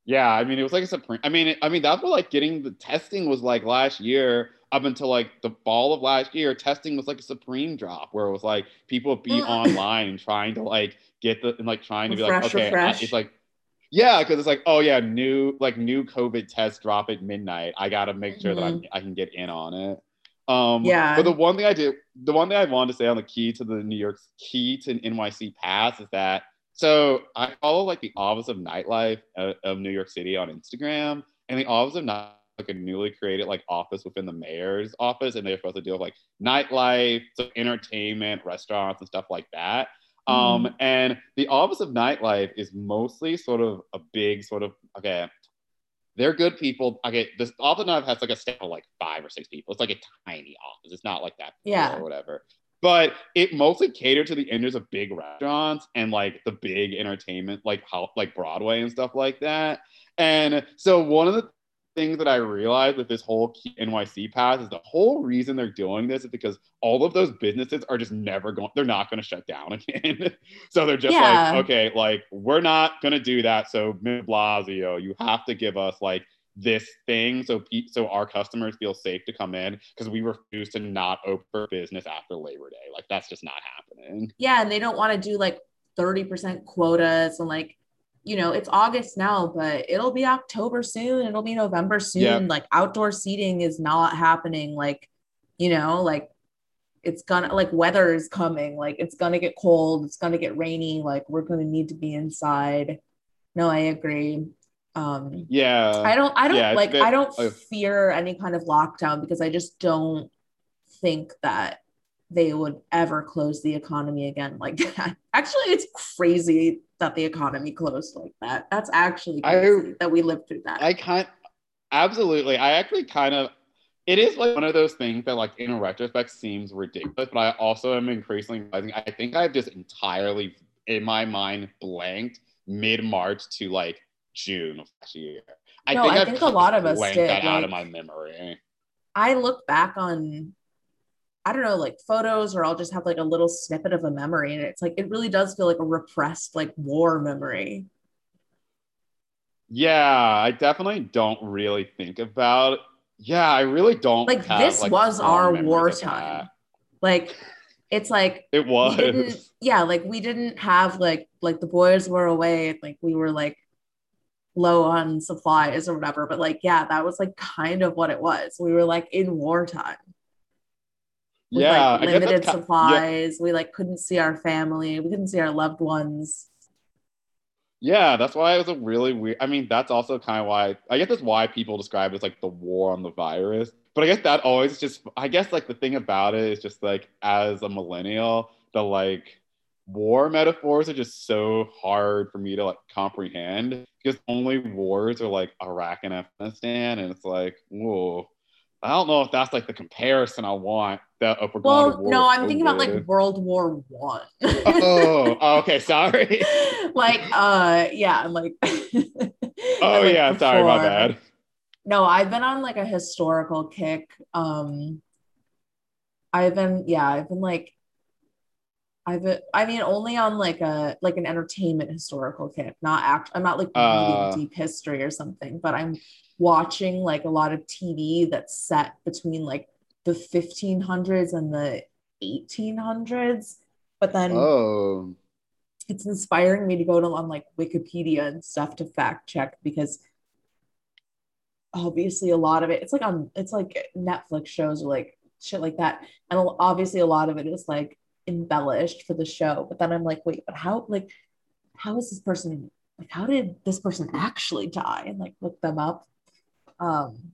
yeah. I mean, it was like a supreme. I mean, it, I mean, that's what like getting the testing was like last year. Up until like the fall of last year, testing was like a supreme drop where it was like people would be online trying to like get the and like trying to be like, okay, refresh. it's like, yeah, because it's like, oh yeah, new like new COVID test drop at midnight. I gotta make sure that I'm, I can get in on it. Um, Yeah. But the one thing I did, the one thing I wanted to say on the key to the New York key to NYC pass is that so I follow like the Office of Nightlife of, of New York City on Instagram, and the Office of Night like a newly created like office within the mayor's office, and they're supposed to deal with like nightlife, so entertainment, restaurants, and stuff like that. Um, and the Office of Nightlife is mostly sort of a big sort of okay. They're good people. Okay, this Office of Nightlife has like a staff of like five or six people. It's like a tiny office. It's not like that Yeah. or whatever. But it mostly catered to the interests of big restaurants and like the big entertainment, like how like Broadway and stuff like that. And so one of the things that I realized with this whole NYC pass is the whole reason they're doing this is because all of those businesses are just never going, they're not going to shut down again. so they're just Yeah. like, okay, like we're not going to do that. So Ms. Blasio, you have to give us like this thing so pe- so our customers feel safe to come in because we refuse to not open for business after Labor Day. Like that's just not happening. Yeah, and they don't want to do like 30% quotas and like, you know, it's August now, but it'll be October soon, it'll be November soon. Yeah. Like outdoor seating is not happening. Like, you know, like it's gonna like weather is coming, like it's gonna get cold, it's gonna get rainy, like we're gonna need to be inside. No, I agree. Um Yeah. I don't I don't yeah, like been- I don't fear any kind of lockdown because I just don't think that they would ever close the economy again like that. Actually, it's crazy that the economy closed like that. That's actually I- that we lived through that. I kind absolutely. I actually kind of it is like one of those things that like in retrospect seems ridiculous, but I also am increasingly realizing I think I've just entirely in my mind blanked mid March to like June of last year. I No, think I I've think a lot of us blanked did, that out of my memory. I look back on I don't know, like photos, or I'll just have like a little snippet of a memory, and it's like it really does feel like a repressed like war memory. Yeah, I definitely don't really think about Yeah, I really don't Like have, this like, was our wartime. Like it's like It was. yeah like we didn't have like like the boys were away and like we were like low on supplies or whatever but like yeah that was like kind of what it was we were like in wartime with yeah, like limited that's yeah. supplies we like couldn't see our family we couldn't see our loved ones Yeah, that's why it was a really weird. I mean, that's also kind of why I guess that's why people describe it as like the war on the virus. But I guess that always just I guess like the thing about it is just like as a millennial, the like war metaphors are just so hard for me to like comprehend because only wars are like Iraq and Afghanistan, and it's like, whoa. I don't know if that's like the comparison I want. That if we're well no i'm thinking about like world war one oh, oh, okay, sorry. like uh yeah I'm like Oh like, yeah, sorry, my before. bad. No, I've been on like a historical kick. Um I've been yeah, I've been like I've I mean only on like a like an entertainment historical kick, not act I'm not like Uh. reading deep history or something, but I'm watching like a lot of TV that's set between like the 1500s and the 1800s. But then Oh. it's inspiring me to go to on like Wikipedia and stuff to fact check because obviously a lot of it it's like on it's like Netflix shows or like shit like that and obviously a lot of it is like embellished for the show but then I'm like wait but how like how is this person like how did this person actually die? And like look them up. Um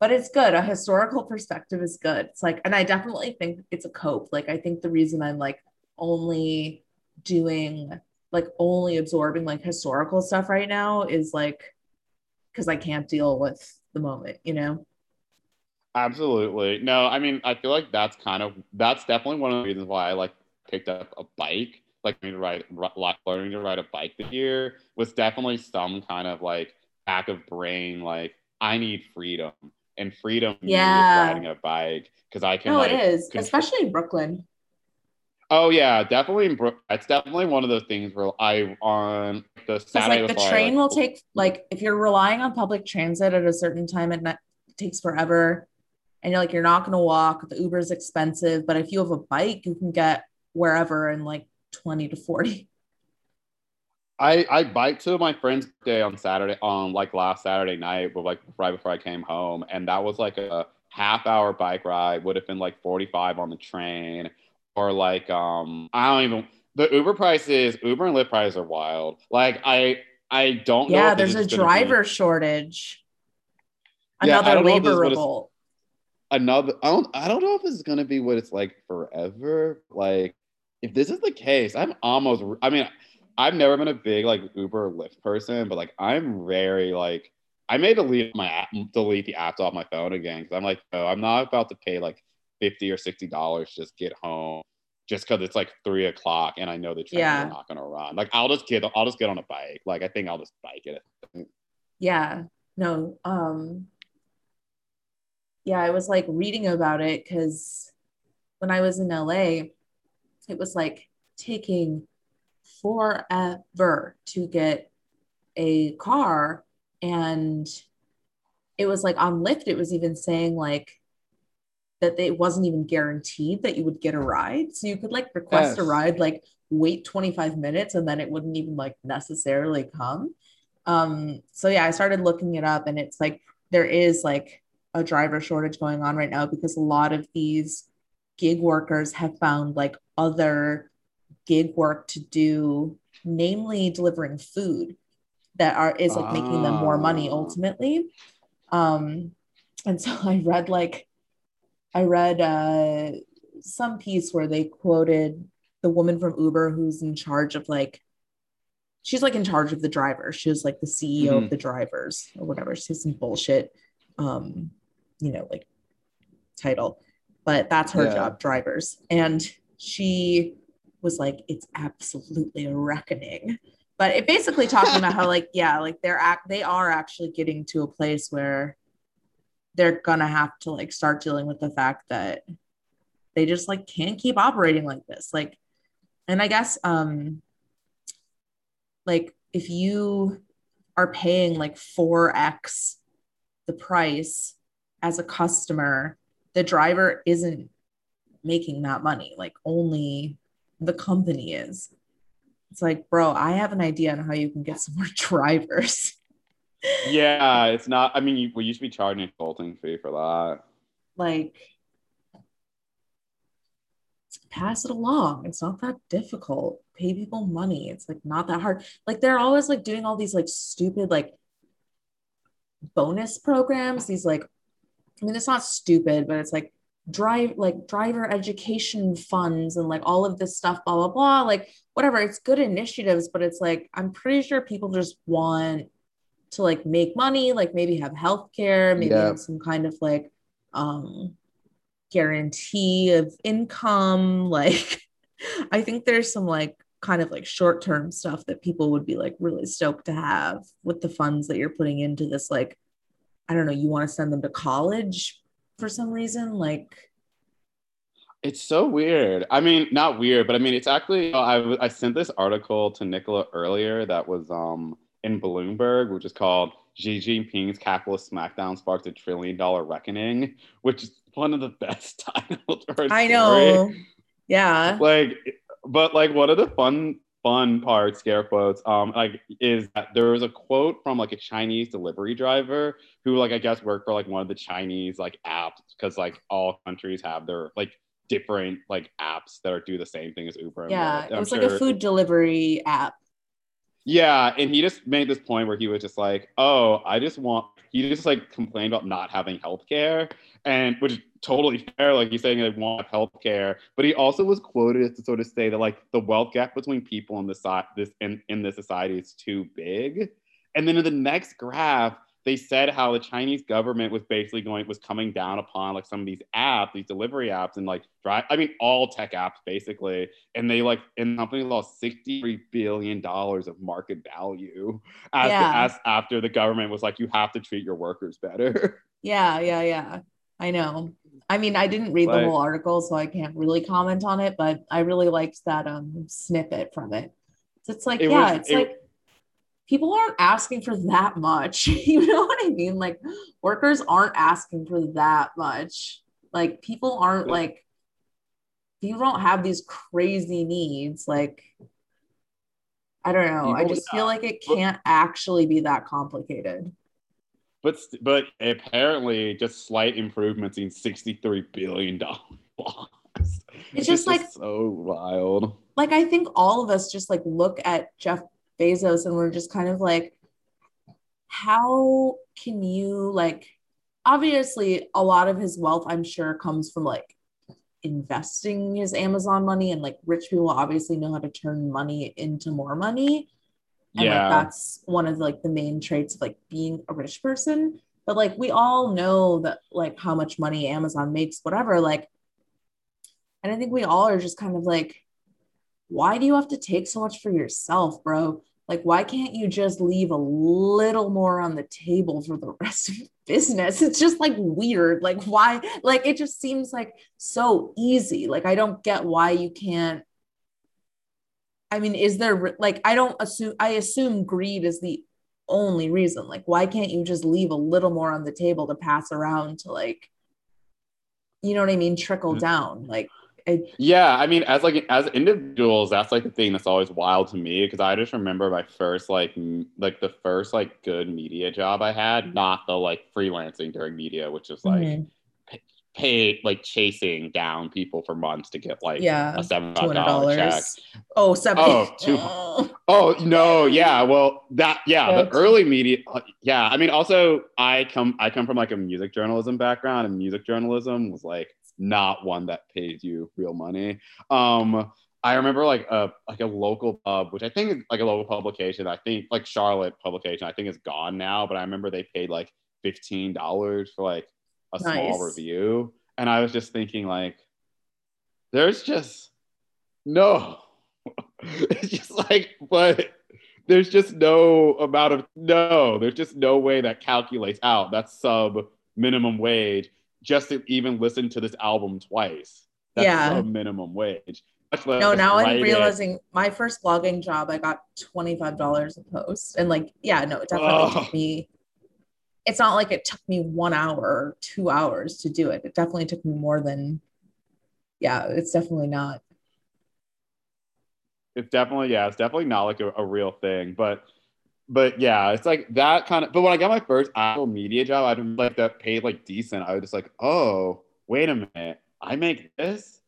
but it's good. A historical perspective is good. It's like and i definitely think it's a cope. Like i think the reason i'm like only doing like only absorbing like historical stuff right now is like because i can't deal with the moment you know absolutely no i mean i feel like that's kind of that's definitely one of the reasons why i like picked up a bike like me to ride, learning to ride a bike this year was definitely some kind of like back of brain, like I need freedom and freedom yeah. riding a bike because I can. No, like, it is, control- especially in Brooklyn. Oh yeah, definitely in Brook. That's definitely one of those things where I on the Saturday like the train like, will take like if you're relying on public transit at a certain time at night, it takes forever, and you're like you're not going to walk. The Uber is expensive, but if you have a bike, you can get wherever in like 20 to 40. I I biked to my friend's day on Saturday on um, like last Saturday night, but like right before I came home, and that was like a half hour bike ride. Would have been like 45 on the train, or like um I don't even the Uber prices, Uber and Lyft prices are wild. Like I I don't yeah, know. Yeah, there's a driver be... shortage. Another yeah, labor revolt. Another I don't I don't know if this is gonna be what it's like forever. Like if this is the case, I'm almost. I mean, I've never been a big like Uber or Lyft person, but like I'm very like I may delete my app, delete the apps off my phone again because I'm like, oh, I'm not about to pay like fifty or sixty dollars just get home just because it's like three o'clock and I know the trains yeah. are not gonna run. Like I'll just get I'll just get on a bike. Like I think I'll just bike it. Yeah. No. Um. Yeah, I was like reading about it because when I was in LA, it was like taking forever to get a car and it was like on Lyft it was even saying like that it wasn't even guaranteed that you would get a ride so you could like request yes. a ride like wait 25 minutes and then it wouldn't even like necessarily come um so yeah i started looking it up and it's like there is like a driver shortage going on right now because a lot of these gig workers have found like other gig work to do, namely delivering food that are is like making them more money ah. ultimately. Um, and so I read like I read uh, some piece where they quoted the woman from Uber who's in charge of like she's like in charge of the drivers. She was like the CEO mm-hmm. of the drivers or whatever. She's some bullshit, um, you know, like title, but that's her yeah. job, drivers. And she was like, it's absolutely a reckoning. But it basically talking about how like, yeah, like they're act they are actually getting to a place where they're gonna have to like start dealing with the fact that they just like can't keep operating like this. Like, and I guess um like if you are paying like 4x the price as a customer, the driver isn't making that money. Like only the company is. It's like, bro, I have an idea on how you can get some more drivers. yeah, it's not. I mean, you, we used to be charging a consulting fee for that. Like, pass it along. It's not that difficult. Pay people money. It's like not that hard. Like they're always like doing all these like stupid like bonus programs. These like, I mean, it's not stupid, but it's like drive like driver education funds and like all of this stuff blah blah blah like whatever it's good initiatives but it's like i'm pretty sure people just want to like make money like maybe have health care maybe yeah. have some kind of like um guarantee of income like i think there's some like kind of like short term stuff that people would be like really stoked to have with the funds that you're putting into this like i don't know you want to send them to college for some reason. Like, it's so weird. I mean, not weird, but I mean, it's actually. I I sent this article to Nicola earlier that was um in Bloomberg, which is called Xi Jinping's capitalist smackdown sparked a trillion dollar reckoning, which is one of the best titles. I know. Yeah. Like, but like one of the fun fun part, scare quotes, um, like is that there was a quote from like a Chinese delivery driver who like I guess worked for like one of the Chinese like apps because like all countries have their like different like apps that are do the same thing as Uber. Yeah, it was sure, like a food delivery app. Yeah, and he just made this point where he was just like, "Oh, I just want." He just like complained about not having health care, and which totally fair. Like he's saying they want health care, but he also was quoted to sort of say that like the wealth gap between people in the side this in in this society is too big. And then in the next graph, they said how the Chinese government was basically going was coming down upon like some of these apps, these delivery apps, and like drive. I mean, all tech apps basically, and they like and the company lost sixty three billion dollars of market value as, yeah. as after the government was like, you have to treat your workers better. Yeah, yeah, yeah. I know. I mean, I didn't read like, the whole article, so I can't really comment on it, but I really liked that um snippet from it. So it's like, it yeah, was, it's it, like people aren't asking for that much. you know what I mean? Like workers aren't asking for that much. Like people aren't like you don't have these crazy needs. Like I don't know. People I just feel like it can't actually be that complicated. But but apparently just slight improvements in 63 billion dollars. It's, it's just, just like so wild. Like I think all of us just like look at Jeff Bezos and we're just kind of like, how can you like obviously a lot of his wealth i'm sure comes from like investing his amazon money and like rich people obviously know how to turn money into more money and yeah. like that's one of like the main traits of like being a rich person but like we all know that like how much money amazon makes whatever like and i think we all are just kind of like why do you have to take so much for yourself, bro? Like, why can't you just leave a little more on the table for the rest of business? It's just like weird. Like, why? Like, it just seems like so easy. Like, I don't get why you can't. I mean, is there like, I don't assume, I assume greed is the only reason. Like, why can't you just leave a little more on the table to pass around to like, you know what I mean? Trickle mm-hmm. down. Like, I, yeah, I mean, as like as individuals, that's like the thing that's always wild to me because I just remember my first like m- like the first like good media job I had, not the like freelancing during media, which is like mm-hmm. Paid like chasing down people for months to get like yeah a seven dollar check. Oh, seven. Oh, two, oh no, yeah. Well, that yeah, the early media. Uh, yeah, I mean, also I come I come from like a music journalism background, and music journalism was like not one that pays you real money. Um, I remember like a like a local pub, which I think is like a local publication. I think like Charlotte publication. I think is gone now, but I remember they paid like fifteen dollars for like a nice. small review, and I was just thinking like, there's just no. it's just like, but there's just no amount of no. There's just no way that calculates out. That's sub minimum wage just to even listen to this album twice. That's yeah. minimum wage. No, now I'm realizing it. my first blogging job, I got $25 a post. And like, yeah, no, it definitely oh. took me, it's not like it took me one hour or two hours to do it. It definitely took me more than, yeah, it's definitely not. It's definitely, yeah, it's definitely not like a, a real thing. But but yeah, it's like that kind of. But when I got my first actual media job, I didn't like that paid like decent. I was just like, oh, wait a minute, I make this,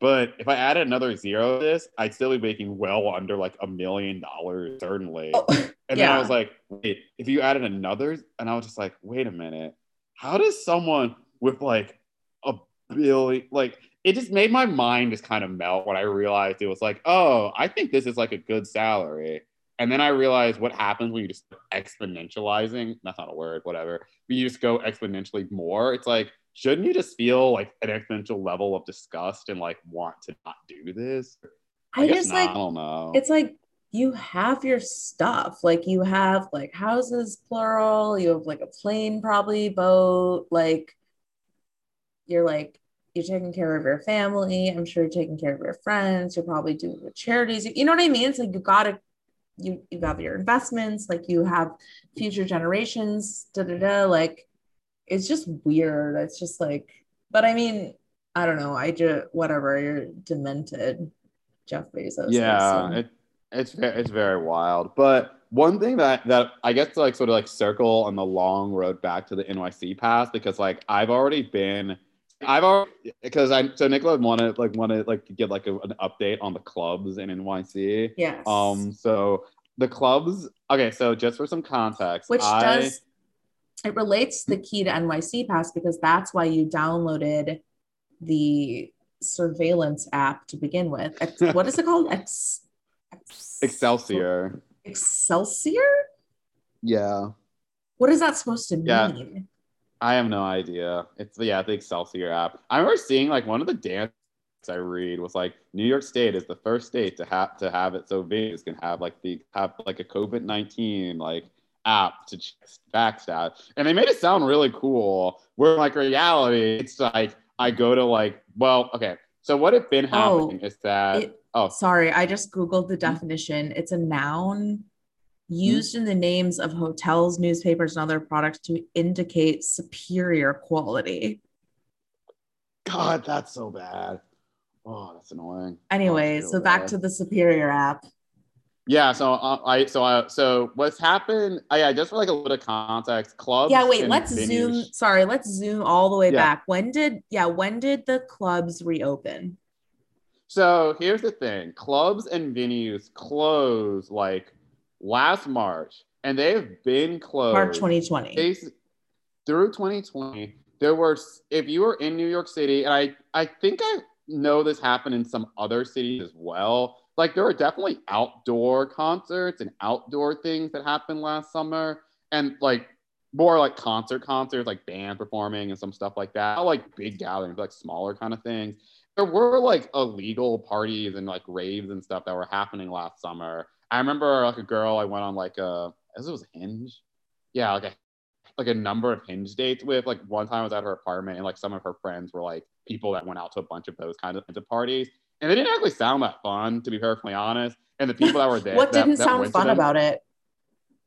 but if I added another zero to this, I'd still be making well under like a million dollars, certainly. Oh, and yeah. then I was like, wait, if you added another, and I was just like, wait a minute, how does someone with like a billion, like, it just made my mind just kind of melt when I realized it was like, oh, I think this is like a good salary. And then I realized what happens when you just exponentializing. That's not a word, whatever. But you just go exponentially more. It's like, shouldn't you just feel like an exponential level of disgust and like want to not do this? I, I just not, like I don't know. It's like you have your stuff. Like you have like houses plural, you have like a plane, probably boat, like you're like you're taking care of your family. I'm sure you're taking care of your friends. You're probably doing the charities. You know what I mean? It's like you gotta you you have your investments, like you have future generations, da da da. Like it's just weird. It's just like, but I mean, I don't know. I just whatever. You're demented, Jeff Bezos. Yeah, it, it's very, it's very wild. But one thing that that I guess to like sort of like circle on the long road back to the NYC pass because like I've already been I've already because I so Nicola wanted like wanted like to get like a, an update on the clubs in NYC. Yes. Um. So the clubs. Okay, so just for some context, which I, does it relates the key to NYC Pass because that's why you downloaded the surveillance app to begin with. What is it called? Ex- Ex- Excelsior. Excelsior? Yeah. What is that supposed to Yeah. mean? I have no idea. It's yeah, the Excelsior app. I remember seeing like one of the dance I read was like New York State is the first state to have to have it so Vegas can have like the have like a COVID nineteen like app to check facts out, and they made it sound really cool. Where like reality, it's like I go to like well, okay. So what had been Oh, happening is that It, oh sorry, I just Googled the definition. It's a noun mm-hmm. used in the names of hotels, newspapers, and other products to indicate superior quality. God, that's so bad. Oh, that's annoying. Oh, Anyway, that's so real back to the superior app. Yeah, so uh, I so I so what's happened? I yeah, just for like a little context, clubs. Yeah, wait, let's venues- zoom. Sorry, let's zoom all the way Yeah. back. When did, yeah, when did the clubs reopen? So here's the thing: clubs and venues closed like last March, and they've been closed March 2020. basi- through 2020. There were, if you were in New York City, and I I think I know this happened in some other cities as well. Like there were definitely outdoor concerts and outdoor things that happened last summer, and like more like concert concerts, like band performing and some stuff like that. Not like big gatherings, like smaller kind of things. There were like illegal parties and like raves and stuff that were happening last summer. I remember like a girl I went on like a, as it was Hinge, yeah, like a like a number of hinge dates with. Like one time I was at her apartment and like some of her friends were like people that went out to a bunch of those kinds of, kinds of parties. And they didn't actually sound that fun, to be perfectly honest. And the people that were there, what that- didn't that sound fun them, about it?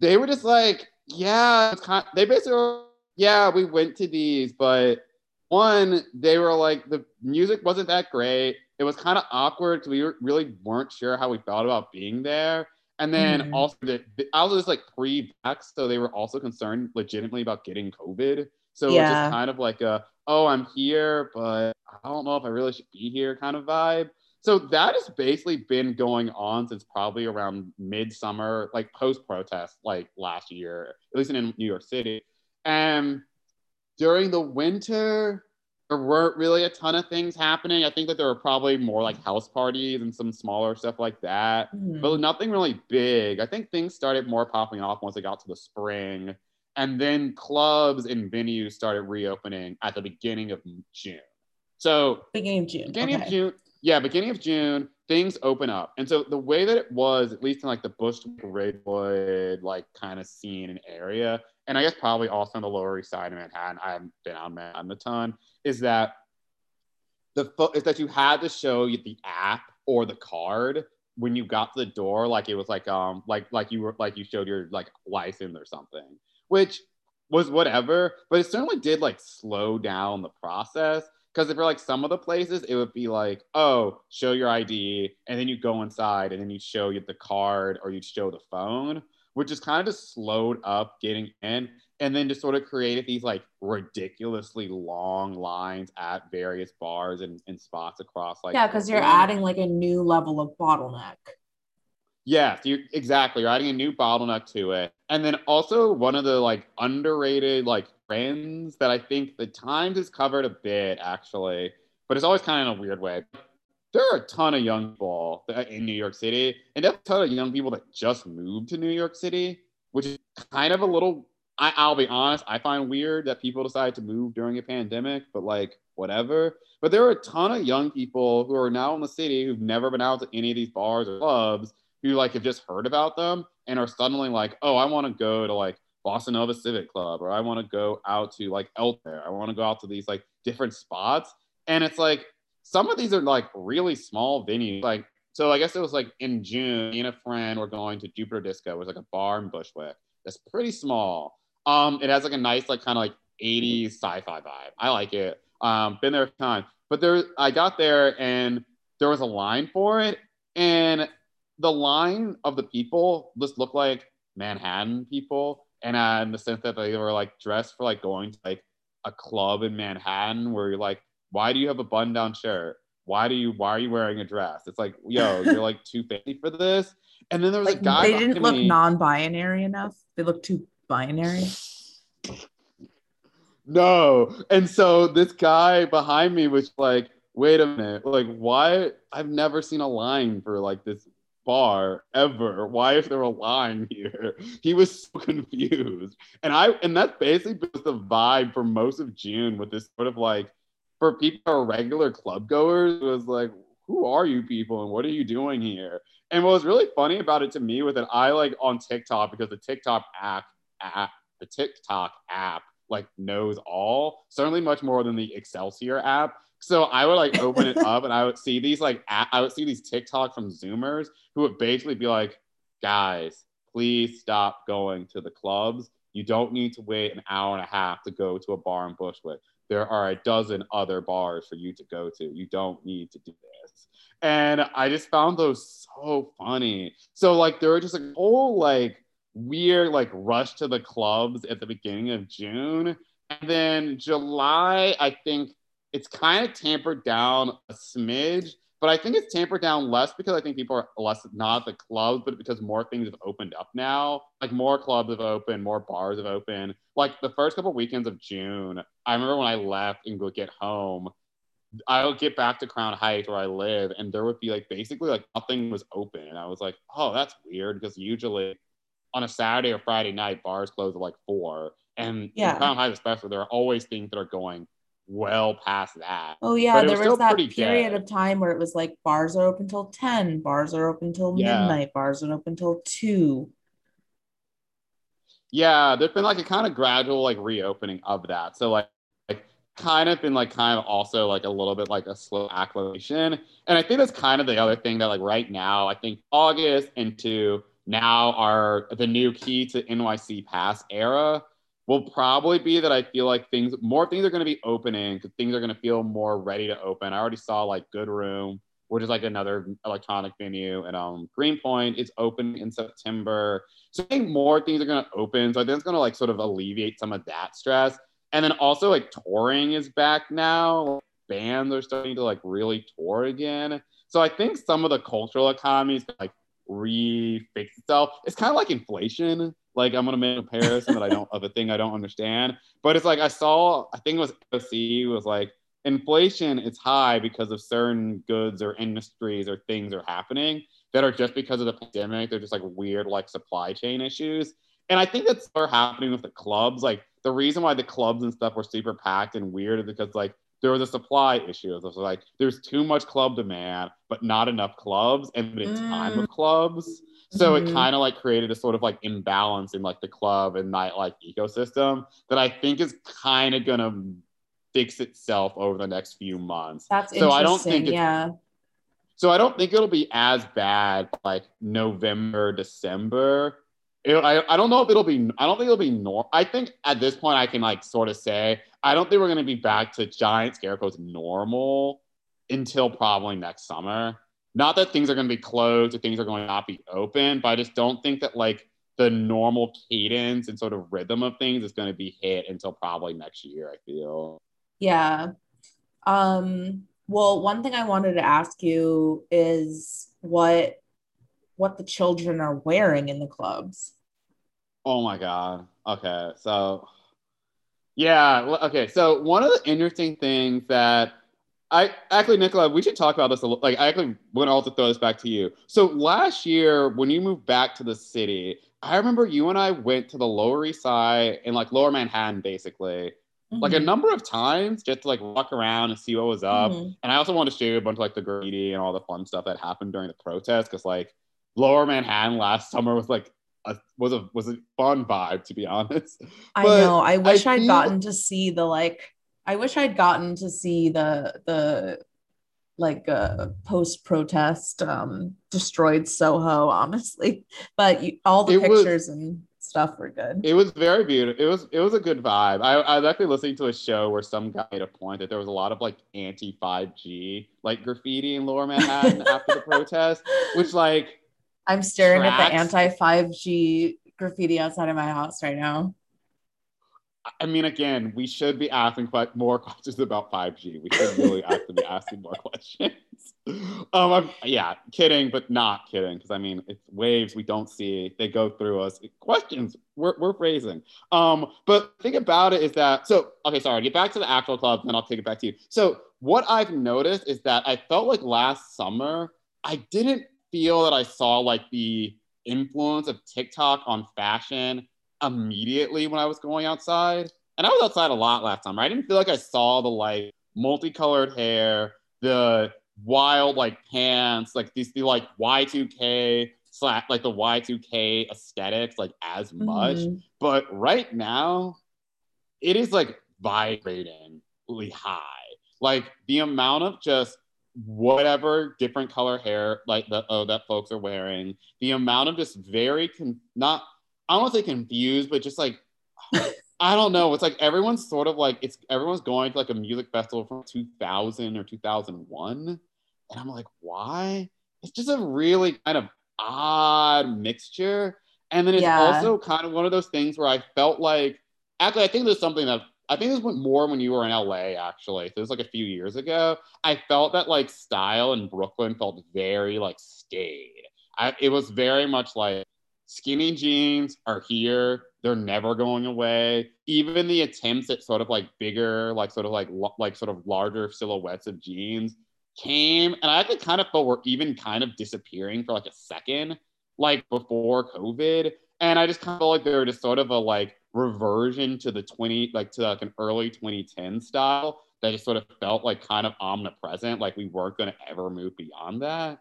They were just like, yeah, it's kind. They basically, were, yeah, we went to these, but one, they were like the music wasn't that great. It was kind of awkward because we were, really weren't sure how we felt about being there. And then Mhm. also, the, I was just like pre-vax, so they were also concerned legitimately about getting COVID. So it was just kind of like a, oh, I'm here, but I don't know if I really should be here kind of vibe. So that has basically been going on since probably around midsummer, like post protest, like last year, at least in New York City. And during the winter, there weren't really a ton of things happening. I think that there were probably more like house parties and some smaller stuff like that, Mhm. but nothing really big. I think things started more popping off once it got to the spring. And then clubs and venues started reopening at the beginning of June. So Beginning of June. beginning okay. of June, yeah, beginning of June, things open up. And so the way that it was, at least in like the Bushwick Ridgewood, like kind of scene and area, and I guess probably also on the Lower East Side of Manhattan, I haven't been on Manhattan a ton, is that the fo- is that you had to show the app or the card when you got to the door, like it was like um like like you were like you showed your like license or something, which was whatever, but it certainly did like slow down the process. Because if for like some of the places, it would be like, oh, show your ID, and then you go inside, and then you show you the card or you show the phone, which is kind of just slowed up getting in, and then just sort of created these like ridiculously long lines at various bars and, and spots across like yeah, because you're adding like a new level of bottleneck. Yes, you exactly. You're adding a new bottleneck to it. And then also one of the like underrated like trends that I think the Times has covered a bit actually, but it's always kind of in a weird way. There are a ton of young people in New York City, and a ton of young people that just moved to New York City, which is kind of a little. I, I'll be honest, I find weird that people decide to move during a pandemic, but like whatever. But there are a ton of young people who are now in the city who've never been out to any of these bars or clubs who like have just heard about them and are suddenly like, oh, I want to go to like Bossa Nova Civic Club or I want to go out to like Elter. I want to go out to these like different spots. And it's like some of these are like really small venues. Like, so I guess it was like in June, me and a friend were going to Jupiter Disco. It was like a bar in Bushwick. That's pretty small. Um, it has like a nice, like kind of like 80s sci-fi vibe. I like it. Um, been there a time. But there I got there and there was a line for it. And the line of the people just looked like Manhattan people, and uh, in the sense that they were like dressed for like going to like a club in Manhattan, where you're like, why do you have a button-down shirt? Why do you? Why are you wearing a dress? It's like, yo, you're like too fancy for this. And then there was Like a guy. they didn't look me- non-binary enough. They looked too binary. No. And so this guy behind me was like, wait a minute, like, why? I've never seen a line for like this bar ever. Why is there a line here? He was so confused. And I, and that's basically just the vibe for most of June with this sort of like, for people who are regular club goers, it was like, who are you people and what are you doing here? And what was really funny about it to me was that I like on TikTok because the TikTok app, app the TikTok app like knows all, certainly much more than the Excelsior app. So I would like open it up and I would see these like I would see these TikTok from Zoomers who would basically be like, guys, please stop going to the clubs. You don't need to wait an hour and a half to go to a bar in Bushwick. There are a dozen other bars for you to go to. You don't need to do this. And I just found those so funny. So like there were just a whole like weird like rush to the clubs at the beginning of June. And then July, I think it's kind of tampered down a smidge, but I think it's tampered down less because I think people are less not at the clubs, but because more things have opened up now. Like more clubs have opened, more bars have opened. Like the first couple weekends of June, I remember when I left and would get home, I would get back to Crown Heights where I live, and there would be like basically like nothing was open. And I was like, oh, that's weird because usually on a Saturday or Friday night, bars close at like four. And Yeah. Crown Heights, especially, there are always things that are going well past that. Oh yeah, there was was that period dead. of time where it was like bars are open till 10, bars are open till Yeah. midnight, bars are open till 2. Yeah, there's been like a kind of gradual like reopening of that. So like, like kind of been like kind of also like a little bit like a slow acclimation. And I think that's kind of the other thing that like right now, I think August into now are the new key to NYC pass era will probably be that I feel like things more things are going to be opening because things are going to feel more ready to open. I already saw like Good Room, which is like another electronic venue, and um Greenpoint is open in September. So I think more things are going to open. So I think it's going to like sort of alleviate some of that stress. And then also like touring is back now. Bands are starting to like really tour again. So I think some of the cultural economies like refix itself. It's kind of like inflation. Like I'm gonna make a comparison that I don't of a thing I don't understand. But it's like I saw, I think it was OC was like inflation is high because of certain goods or industries or things are happening that are just because of the pandemic. They're just like weird like supply chain issues. And I think that's what happening with the clubs. Like the reason why the clubs and stuff were super packed and weird is because like there was a supply issue. It was like there's too much club demand, but not enough clubs and a time of mm. clubs. So it Mhm. kind of like created a sort of like imbalance in like the club and nightlife ecosystem that I think is kind of gonna fix itself over the next few months. That's So interesting. I don't think yeah. So I don't think it'll be as bad like November, December. It, I, I don't know if it'll be I don't think it'll be normal. I think at this point I can like sort of say I don't think we're gonna be back to giant scarecrows normal until probably next summer. Not that things are gonna be closed or things are going to not be open, but I just don't think that like the normal cadence and sort of rhythm of things is going to be hit until probably next year. I feel. Yeah. Um, well, one thing I wanted to ask you is what what the children are wearing in the clubs. Oh my god. Okay, so yeah. Okay, so one of the interesting things that I actually, Nicola, we should talk about this a little. Like, I actually want to also throw this back to you. So last year, when you moved back to the city, I remember you and I went to the Lower East Side and like Lower Manhattan, basically, like a Mhm. number of times, just to like walk around and see what was up. Mhm. And I also wanted to show you a bunch of like the graffiti and all the fun stuff that happened during the protest because like Lower Manhattan last summer was like a, was a was a fun vibe to be honest. I know. I wish I would gotten to see the like. I wish I'd gotten to see the the like uh, post protest um, destroyed Soho. Honestly, but you, all the It was- pictures and stuff were good. It was very beautiful. It was it was a good vibe. I, I was actually listening to a show where some guy made a point that there was a lot of like anti 5G like graffiti in Lower Manhattan after the protest, which like I'm staring at the anti 5G graffiti outside of my house right now. I mean, again, we should be asking more questions about 5G. We should really actually be asking more questions. Um, I'm, yeah, kidding, but not kidding, because I mean, it's waves we don't see. They go through us. Questions we're, we're phrasing. Um, but thing about it is that so okay, sorry. Get back to the actual club, then I'll take it back to you. So what I've noticed is that I felt like last summer I didn't feel that I saw like the influence of TikTok on fashion immediately when I was going outside. And I was outside a lot last summer. I didn't feel like I saw the like multicolored hair, the wild like pants, like these the like Y2K slash like the Y2K aesthetics like as much. Mm-hmm. But right now, it is like vibratingly high. Like the amount of just whatever different color hair like the oh that folks are wearing, the amount of just very con- not I don't want to say confused, but just like I don't know. It's like everyone's sort of like it's everyone's going to like a music festival from 2000 or 2001, and I'm like, why? It's just a really kind of odd mixture. And then it's yeah. also kind of one of those things where I felt like actually I think there's something that I think this went more when you were in LA actually. So it was like a few years ago. I felt that like style in Brooklyn felt very like staid. I, it was very much like skinny jeans are here. They're never going away. Even the attempts at sort of like bigger like sort of like like sort of larger silhouettes of jeans came and i actually kind of felt were even kind of disappearing for like a second like before covid. And i just kind of felt like they were just sort of a like reversion to the 20 like to like an early 2010 style that just sort of felt like kind of omnipresent like we weren't going to ever move beyond that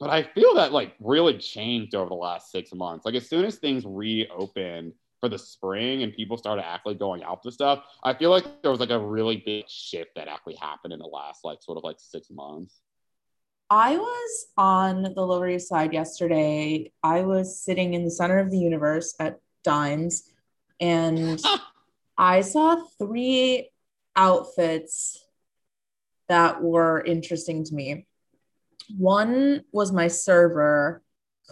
but I feel that like really changed over the last six months. Like as soon as things reopened for the spring and people started actually going out to stuff, I feel like there was like a really big shift that actually happened in the last like sort of like six months. I was on the Lower East Side yesterday. I was sitting in the center of the universe at Dimes and I saw three outfits that were interesting to me. One was my server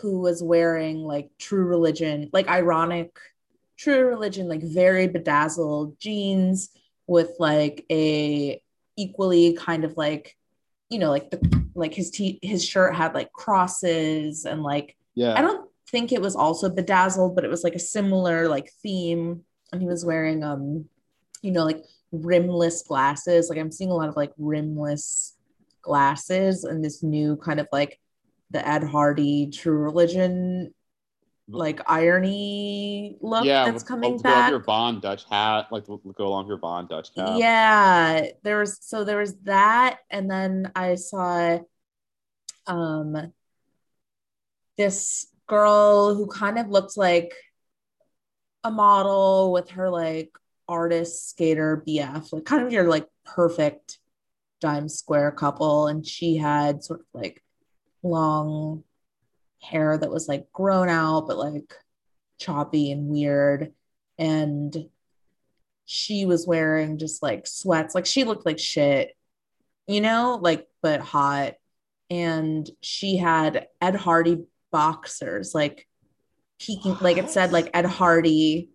who was wearing like true religion, like ironic true religion, like very bedazzled jeans with like a equally kind of like, you know, like the like his t his shirt had like crosses and like yeah. I don't think it was also bedazzled, but it was like a similar like theme. And he was wearing um, you know, like rimless glasses. Like I'm seeing a lot of like rimless glasses and this new kind of like the Ed Hardy True Religion like irony look yeah, that's coming with, back. your Von Dutch hat, like go along your Von Dutch cap. Yeah, there was so there was that, and then I saw um this girl who kind of looked like a model with her like artist skater BF, like kind of your like perfect Dimes Square couple and she had sort of like long hair that was like grown out but like choppy and weird. And she was wearing just like sweats. Like she looked like shit you know? Like but hot. And she had ed hardy boxers like peeking like it said like ed hardy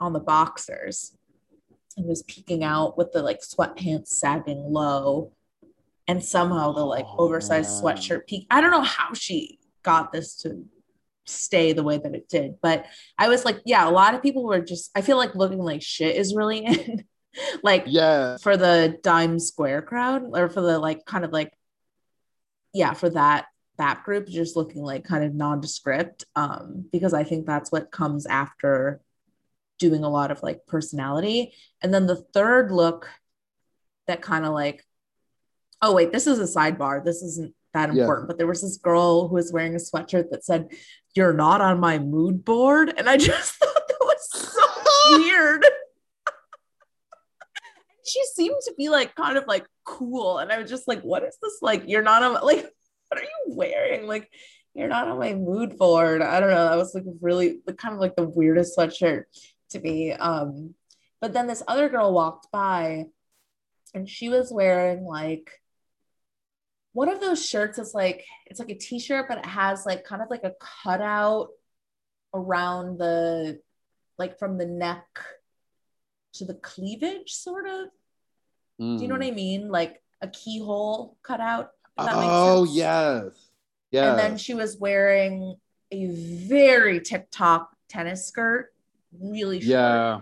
on the boxers and was peeking out with the like sweatpants sagging low. And somehow the like oversized sweatshirt peak i don't know how she got this to stay the way that it did but i was like yeah a lot of people were just i feel like looking like shit is really in like yeah for the Dimes Square crowd or for the like kind of like yeah for that that group just looking like kind of nondescript um because i think that's what comes after doing a lot of like personality. And then the third look that kind of like, oh, wait, this is a sidebar. This isn't that important. Yeah. But there was this girl who was wearing a sweatshirt that said, You're not on my mood board. And I just thought that was so weird. she seemed to be like kind of like cool. And I was just like, What is this? Like, you're not on, like, what are you wearing? Like, you're not on my mood board. I don't know. That was like really kind of like the weirdest sweatshirt to me. Um, but then this other girl walked by and she was wearing like one of those shirts that's like it's like a t-shirt but it has like kind of like a cutout around the like from the neck to the cleavage, sort of. Do you know Mm. what I mean? Like a keyhole cut out. if that makes Oh yes, yeah. And then she was wearing a very TikTok tennis skirt, really short. yeah,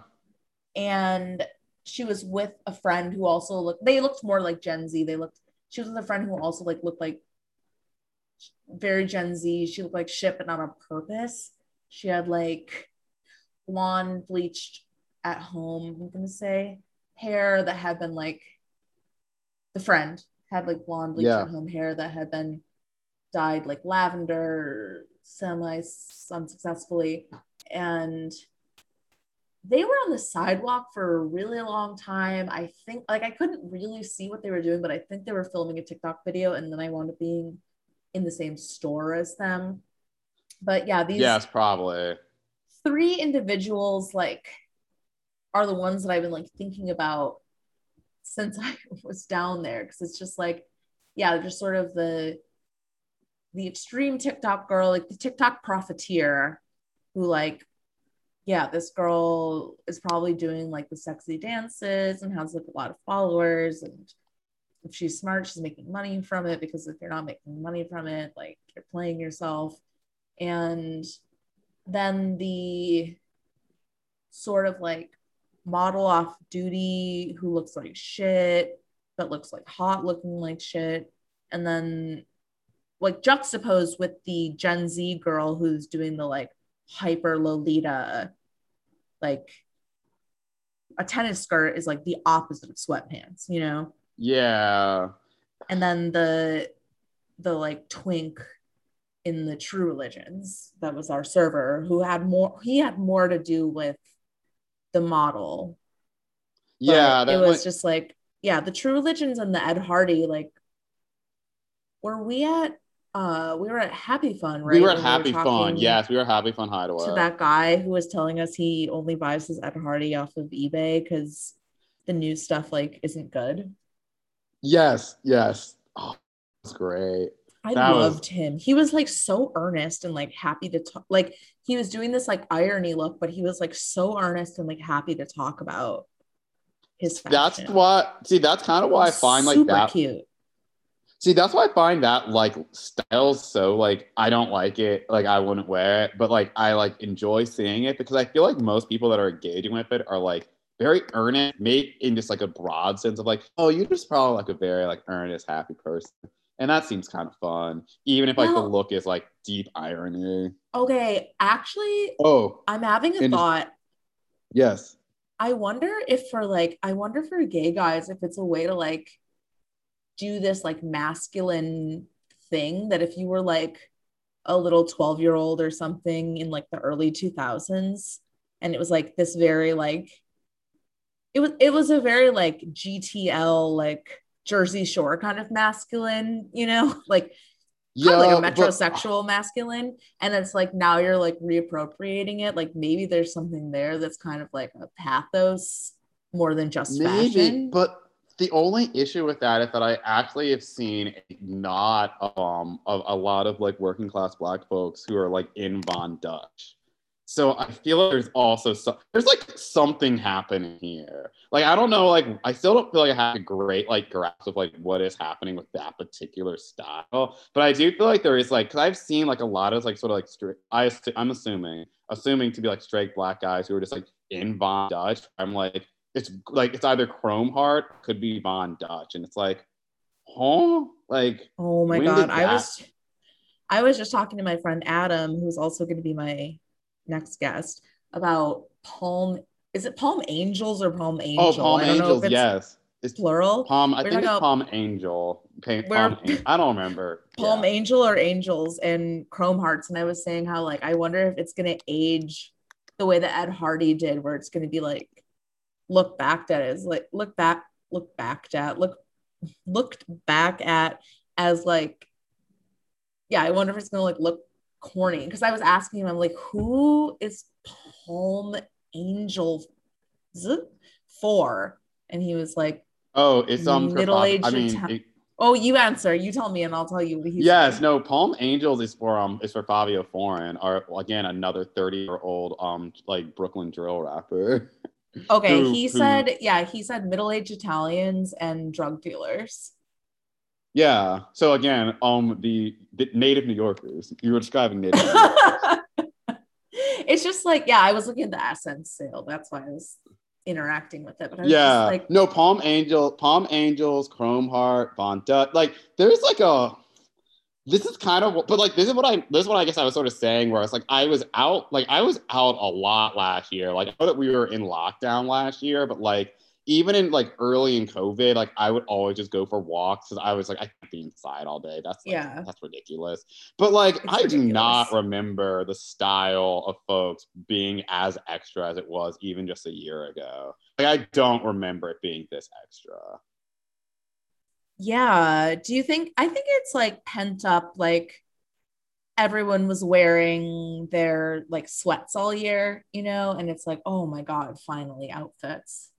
And she was with a friend who also looked, they looked more like Gen Z. They looked, she was with a friend who also like looked like very Gen Z. She looked like shit, but not on purpose. She had like blonde bleached at home, I'm gonna say, hair that had been like the friend had like blonde bleached Yeah. at home hair that had been dyed like lavender semi unsuccessfully and they were on the sidewalk for a really long time i think like i couldn't really see what they were doing but i think they were filming a tiktok video and then i wound up being in the same store as them but yeah these yes, probably. three individuals like are the ones that I've been like thinking about since I was down there because it's just like yeah they're just sort of the the extreme TikTok girl like the TikTok profiteer who like yeah this girl is probably doing like the sexy dances and has like a lot of followers and if she's smart she's making money from it because if you're not making money from it like you're playing yourself. And then the sort of like model off duty who looks like shit but looks like hot looking like shit and then like juxtaposed with the gen z girl who's doing the like hyper lolita like a tennis skirt is like the opposite of sweatpants you know Yeah, and then the the like twink in the true religions that was our server who had more he had more to do with the model yeah. That it was went- just like yeah the true religions and the ed hardy like were we at uh we were at happy fun right we were at Happy Fun. Yes, we were at Happy Fun Hideaway. to that guy who was telling us he only buys his ed hardy off of ebay because the new stuff like isn't good Yes, yes. Oh, that's great. I That was- loved him. He was like so earnest and like happy to talk. Like he was doing this like irony look, but he was like so earnest and like happy to talk about his fashion. That's what. See, that's kind of why I find like that. cute. See, that's why I find that like styles so like I don't like it. Like I wouldn't wear it, but like I like enjoy seeing it because I feel like most people that are engaging with it are like very earnest, maybe in just like a broad sense of like, oh, you're just probably like a very like earnest, happy person. And that seems kind of fun, even if like the look is like deep irony. Okay, actually, Oh, I'm having a thought. yes. I wonder if for like, I wonder for gay guys if it's a way to like do this like masculine thing that if you were like a little 12 year old or something in like the early 2000s and it was like this very like it was it was a very like GTL like Jersey Shore kind of masculine, you know, like kind of like a but- metrosexual masculine. And it's like now you're like reappropriating it. Like maybe there's something there that's kind of like a pathos more than just Maybe, fashion. but the only issue with that is that I actually have seen not um of a lot of like working class black folks who are like in Von Dutch. So I feel like there's also so, there's like something happening here. Like I don't know, like I still don't feel like I have a great like grasp of like what is happening with that particular style. But I do feel like there is like because I've seen like a lot of like sort of like straight. I I'm assuming assuming to be like straight black guys who are just like in Von Dutch. I'm like it's like it's either Chrome Heart, could be Von Dutch, and it's like, huh? Like, Oh my god, I that- was I was just talking to my friend Adam, who's also going to be my next guest, about Palm. Is it Palm Angels or Palm oh, Angel? oh, Palm I don't know Angels, it's yes, it's plural. Palm. I We're think it's Palm Angel. Palm An- I don't remember. Palm Yeah. Angel or Angels and Chrome Hearts, and I was saying how like I wonder if it's going to age the way that Ed Hardy did, where it's going to be like look back at as like look back, look back at look looked back at as like yeah, I wonder if it's gonna like look corny because I was asking him, I'm like, who is Palm Angel for? And he was like, Oh, it's um Middle-aged I mean, it- Oh, you answer. You tell me, and I'll tell you what he's. yes, no. Palm Angels is for um is for Fivio Foreign, or again another thirty year old um like Brooklyn drill rapper. Okay, he said, yeah, he said middle-aged Italians and drug dealers. Yeah. So again, um, the, the native New Yorkers. You were describing native. New Yorkers. it's just like, yeah, I was looking at the Essence sale. That's why I was interacting with it. But I was yeah. just like, no, Palm Angel, Palm Angels, Chrome Heart, Von Dut. Like, there's like a. This is kind of, but like, this is what I, this is what I guess I was sort of saying, where it's like, I was out, like, I was out a lot last year. Like, I know that we were in lockdown last year, but like, even in like early in COVID, like, I would always just go for walks because I was like, I can't be inside all day. That's like, Yeah. that's ridiculous. But like, It's I do not remember the style of folks being as extra as it was even just a year ago. Like, I don't remember it being this extra. Yeah. Do you think, I think it's like pent up, like everyone was wearing their like sweats all year, you know? And it's like, oh my God, finally outfits.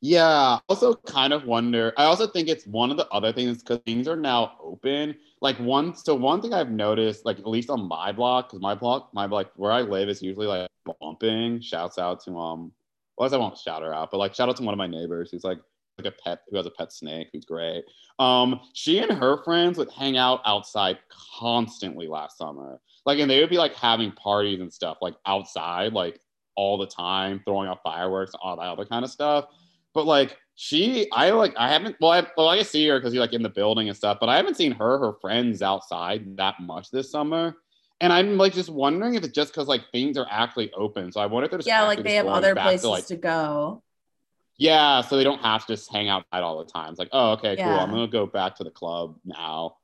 Yeah. Also, kind of wonder. I also think it's one of the other things because things are now open. Like one, so one thing I've noticed, like at least on my block, because my block, my like where I live is usually like bumping. Shouts out to um, well, I won't shout her out, but like shout out to one of my neighbors who's like like a pet who has a pet snake who's great. Um, she and her friends would hang out outside constantly last summer. Like, and they would be like having parties and stuff like outside, like all the time, throwing off fireworks, all that other kind of stuff. But like she, I like, I haven't. Well, I well, I see her because you're like in the building and stuff. But I haven't seen her, her friends outside that much this summer. And I'm like just wondering if it's just because like things are actually open. So I wonder if they're just Yeah, like they have other places to, like, to go. Yeah, so they don't have to just hang outside all the time. It's like, oh, okay, cool. I'm gonna go back to the club now.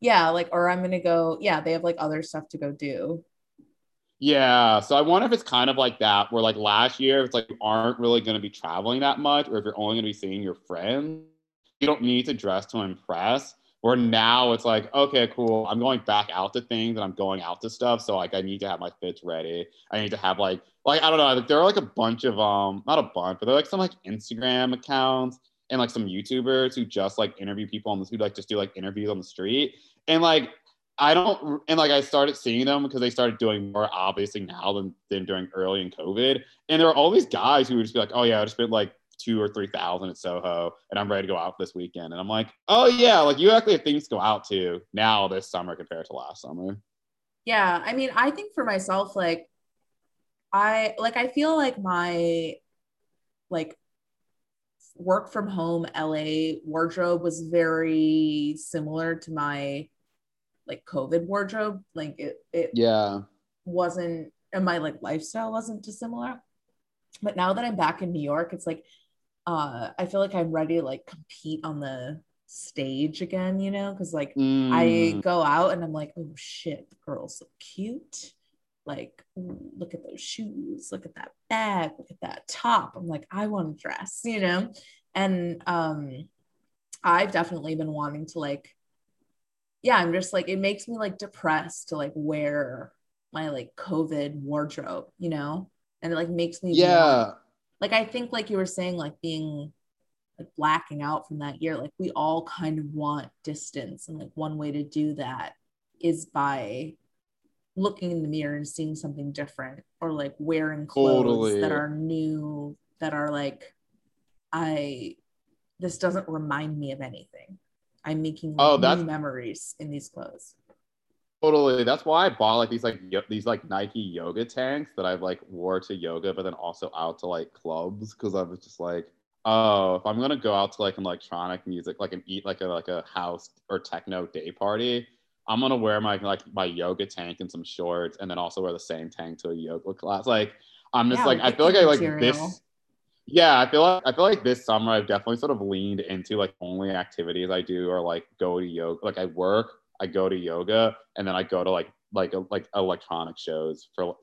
Yeah, like, or I'm gonna go, yeah, they have like other stuff to go do. Yeah, so I wonder if it's kind of like that, where like last year, it's like you aren't really gonna be traveling that much, or if you're only gonna be seeing your friends, you don't need to dress to impress. Where now it's like, okay, cool. I'm going back out to things and I'm going out to stuff. So like I need to have my fits ready. I need to have like like I don't know, like there are like a bunch of um not a bunch, but there are like some like Instagram accounts and like some YouTubers who just like interview people on this who like just do like interviews on the street. And like I don't and like I started seeing them because they started doing more obviously now than, than during early in COVID. And there are all these guys who would just be like, oh yeah, I just been like two or three thousand at Soho and I'm ready to go out this weekend. And I'm like, oh yeah, like you actually have things to go out to now this summer compared to last summer. Yeah, I mean, I think for myself, like, I like, I feel like my like work from home LA wardrobe was very similar to my like COVID wardrobe. Like, it it Yeah. wasn't, and my like lifestyle wasn't dissimilar. But now that I'm back in New York, it's like, uh, I feel like I'm ready to like compete on the stage again, you know, because like I Mm. go out and I'm like, oh shit, the girl's so cute. Like, look at those shoes, look at that bag, look at that top. I'm like, I want to dress, you know? And um I've definitely been wanting to like, yeah, I'm just like, it makes me like depressed to like wear my like COVID wardrobe, you know? And it like makes me Yeah. like I think like you were saying, like being like blacking out from that year, like we all kind of want distance. And like one way to do that is by looking in the mirror and seeing something different or like wearing clothes Totally. that are new, that are like, I this doesn't remind me of anything. I'm making Oh, like, that's- new memories in these clothes. Totally. That's why I bought like these like yo- these like Nike yoga tanks that I've like wore to yoga, but then also out to like clubs because I was just like, oh, if I'm gonna go out to like an electronic music, like an eat like a like a house or techno day party, I'm gonna wear my like my yoga tank and some shorts, and then also wear the same tank to a yoga class. Like I'm just Yeah, like I feel like I like material. this. Yeah, I feel like I feel like this summer I've definitely sort of leaned into like only activities I do are like go to yoga. Like I work, I go to yoga, and then I go to like like like electronic shows for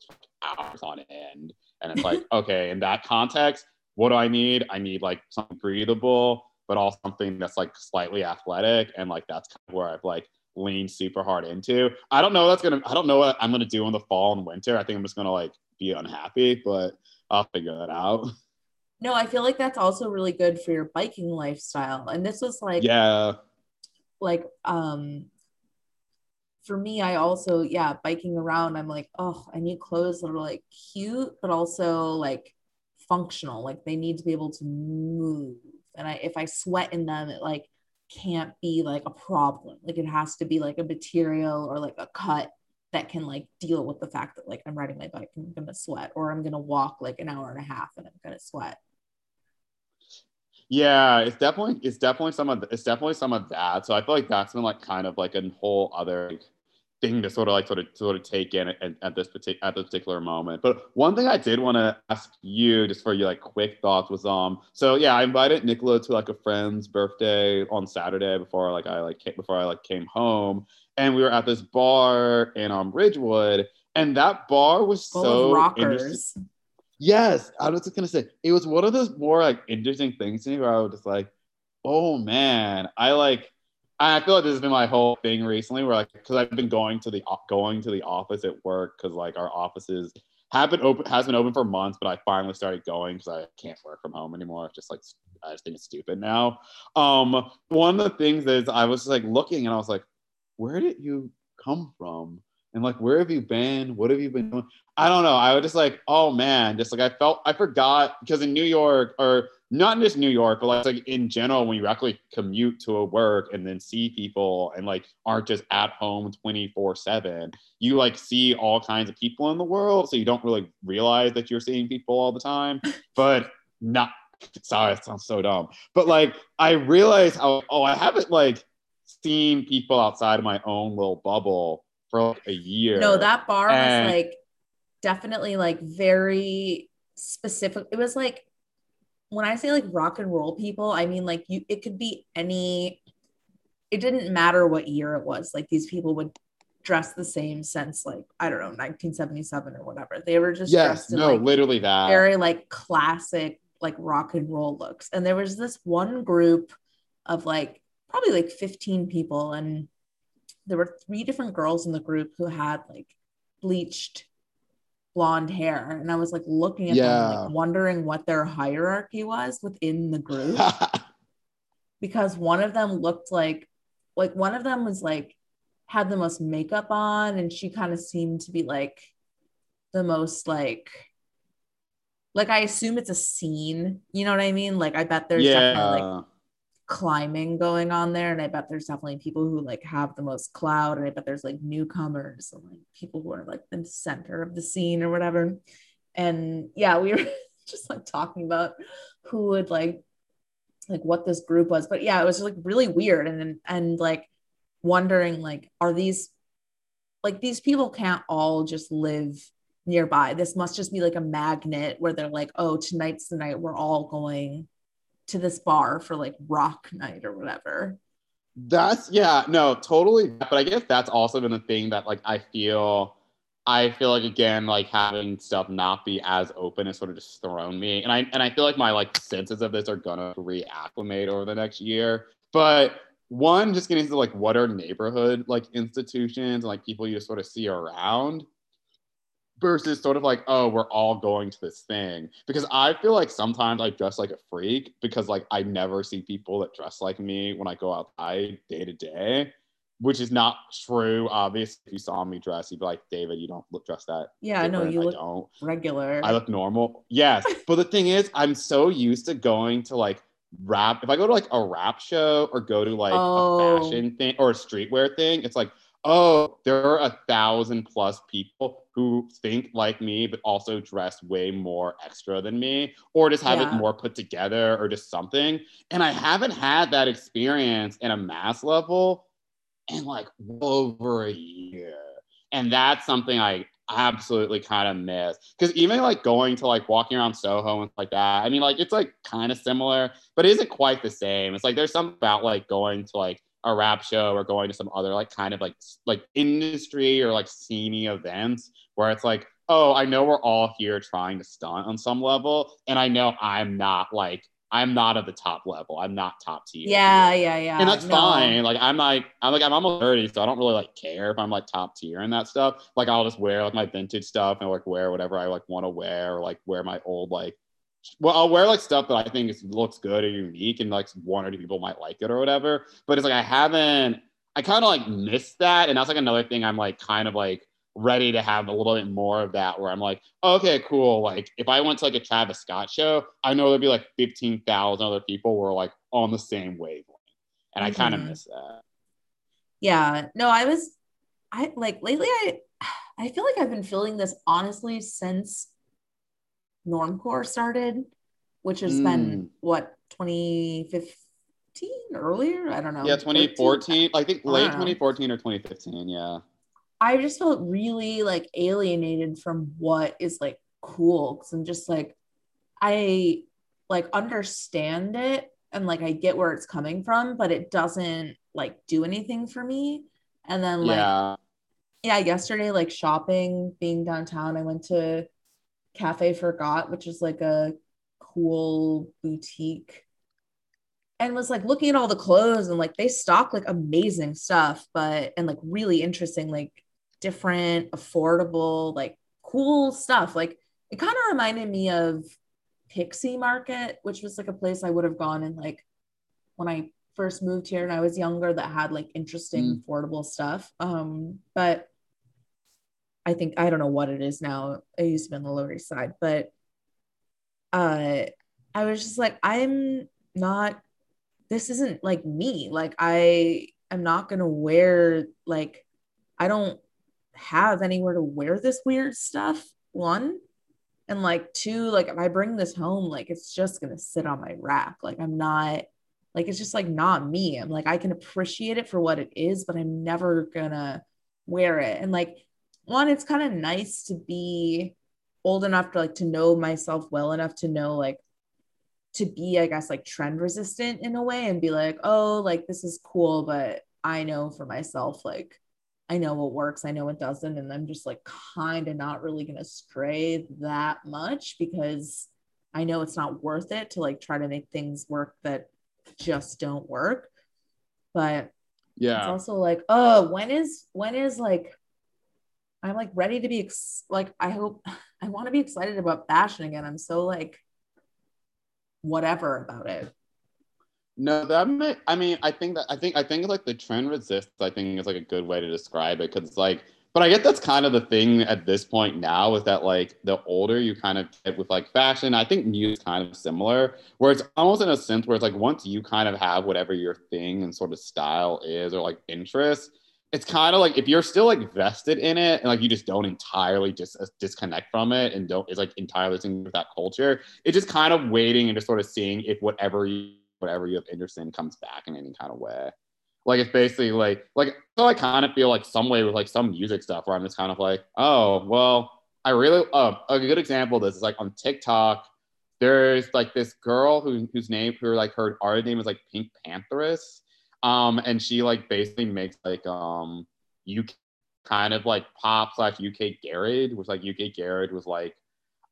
hours on end. And it's like, okay, in that context, what do I need? I need like something breathable, but also something that's like slightly athletic, and like that's kind of where I've like leaned super hard into. I don't know that's gonna. I don't know what I'm gonna do in the fall and winter. I think I'm just gonna like be unhappy, but I'll figure that out. No, I feel like that's also really good for your biking lifestyle. And this was like Yeah. like um for me i also yeah biking around i'm like oh i need clothes that are like cute but also like functional. Like they need to be able to move. And I if I sweat in them, it like can't be like a problem. Like it has to be like a material or like a cut that can like deal with the fact that like I'm riding my bike and I'm gonna sweat, or I'm gonna walk like an hour and a half and I'm gonna sweat. Yeah, it's definitely it's definitely some of it's definitely some of that. So I feel like that's been like kind of like a whole other like, thing to sort of like sort of sort of take in at, at this particular at this particular moment. But one thing I did want to ask you, just for your like quick thoughts, was um. So yeah, I invited Nicola to like a friend's birthday on Saturday before like I like came, before I like came home, and we were at this bar in um Ridgewood, and that bar was Full so of rockers. interesting. Yes, I was just gonna say it was one of those more like interesting things to me where I was just like, oh man, I like. I feel like this has been my whole thing recently, where like because I've been going to the going to the office at work because like our offices have been open has been open for months, but I finally started going because I can't work from home anymore. It's just like I just think it's stupid now. Um, one of the things is I was just like looking and I was like, where did you come from? And like, where have you been? What have you been doing? I don't know. I was just like, oh man, just like I felt I forgot because in New York or not just New York, but like, like in general, when you actually commute to a work and then see people and like aren't just at home 24 7, you like see all kinds of people in the world. So you don't really realize that you're seeing people all the time. But not sorry, it sounds so dumb. But like I realized how oh, I haven't like seen people outside of my own little bubble for like a year. No, that bar And- was like definitely like very specific. It was like when I say like rock and roll people, I mean like you it could be any it didn't matter what year it was. Like these people would dress the same since like I don't know, 1977 or whatever. They were just yes, dressed in no, like literally that. very like classic like rock and roll looks. And there was this one group of like probably like 15 people and there were three different girls in the group who had like bleached blonde hair and I was like looking at them like wondering what their hierarchy was within the group because one of them looked like like one of them was like had the most makeup on and she kind of seemed to be like the most like like I assume it's a scene, you know what I mean? Like I bet there's definitely like yeah. Climbing going on there and I bet there's definitely people who like have the most clout and I bet there's like newcomers and like people who are like in the center of the scene or whatever. And yeah, we were just like talking about who would like like what this group was. But yeah, it was like really weird and and like wondering like are these like these people can't all just live nearby. This must just be like a magnet where they're like, oh, tonight's the night we're all going to this bar for like rock night or whatever. That's yeah, no, totally. But I guess that's also been the thing that like I feel I feel like again, like having stuff not be as open has sort of just thrown me. And I and I feel like my like senses of this are gonna reacclimate over the next year. But one, just getting into like what are neighborhood like institutions and like people you just sort of see around versus sort of like, oh, we're all going to this thing. Because I feel like sometimes I dress like a freak because like I never see people that dress like me when I go outside day to day, which is not true. Obviously, if you saw me dress, you'd be like, David, you don't look dressed that. Yeah, no, different." you I look don't. regular. I look normal. Yes. but the thing is, I'm so used to going to like rap. If I go to like a rap show or go to like Oh. a fashion thing or a streetwear thing, it's like, oh, there are a thousand plus people who think like me, but also dress way more extra than me, or just have Yeah. it more put together or just something. And I haven't had that experience in a mass level in like over a year. And that's something I absolutely kind of miss. Because even like going to like walking around Soho and like that, I mean, like it's like kind of similar, but it isn't quite the same. It's like there's something about like going to like a rap show or going to some other like kind of like like industry or like sceney events where it's like, oh, I know we're all here trying to stunt on some level, and I know I'm not like I'm not at the top level. I'm not top tier. yeah, yeah, yeah. And that's No. fine. Like I'm like I'm like I'm almost 30, so I don't really like care if I'm like top tier and that stuff. Like I'll just wear like my vintage stuff and like wear whatever I like want to wear, or like wear my old like well, I'll wear like stuff that I think is, looks good or unique, and like one or two people might like it or whatever. But it's like I haven't, I kind of like missed that, and that's like another thing I'm like kind of like ready to have a little bit more of that where I'm like, okay, cool. Like if I went to like a Travis Scott show, I know there'd be like 15,000 other people were like on the same wavelength. And mm-hmm. I kind of miss that. Yeah. No, I was I like lately I I feel like I've been feeling this honestly since Normcore started, which has mm. been what 2015 earlier? I don't know. Yeah, 2014. 13? I think late I 2014 or 2015. Yeah. I just felt really like alienated from what is like cool because I'm just like, I like understand it and like I get where it's coming from, but it doesn't like do anything for me. And then like, yeah, yeah yesterday, like shopping, being downtown, I went to Cafe Forgot, which is like a cool boutique and was like looking at all the clothes and like they stock like amazing stuff but and like really interesting like different, affordable, like cool stuff. Like it kind of reminded me of Pixie Market, which was like a place I would have gone in like when I first moved here and I was younger that had like interesting, mm. affordable stuff. Um, but I think I don't know what it is now. I used to be on the Lower East Side, but uh I was just like, I'm not this isn't like me. Like I am not gonna wear like I don't have anywhere to wear this weird stuff. One, and like two, like if I bring this home, like it's just gonna sit on my rack. Like I'm not like it's just like not me. I'm like I can appreciate it for what it is, but I'm never gonna wear it. And like one, it's kind of nice to be old enough to like to know myself well enough to know like to be i guess like trend resistant in a way and be like oh like this is cool but i know for myself like I know what works, I know what doesn't. And I'm just like kind of not really going to stray that much because I know it's not worth it to like try to make things work that just don't work. But yeah, it's also like, oh, when is, when is like, I'm like ready to be ex- like, I hope I want to be excited about fashion again. I'm so like, whatever about it. No, that may, I mean, I think that I think I think like the trend resists. I think is like a good way to describe it because like, but I guess that's kind of the thing at this point now is that like the older you kind of get with like fashion, I think music is kind of similar, where it's almost in a sense where it's like once you kind of have whatever your thing and sort of style is or like interest, it's kind of like if you're still like vested in it and like you just don't entirely just uh, disconnect from it and don't is like entirely with that culture, it's just kind of waiting and just sort of seeing if whatever you whatever you have interest in comes back in any kind of way. Like it's basically like like so I kind of feel like some way with like some music stuff where I'm just kind of like, oh well, I really uh, a good example of this is like on TikTok. There's like this girl who whose name her like her artist name is like Pink Pantheress. Um, and she like basically makes like um UK kind of like pop slash UK garage, which like UK garage was like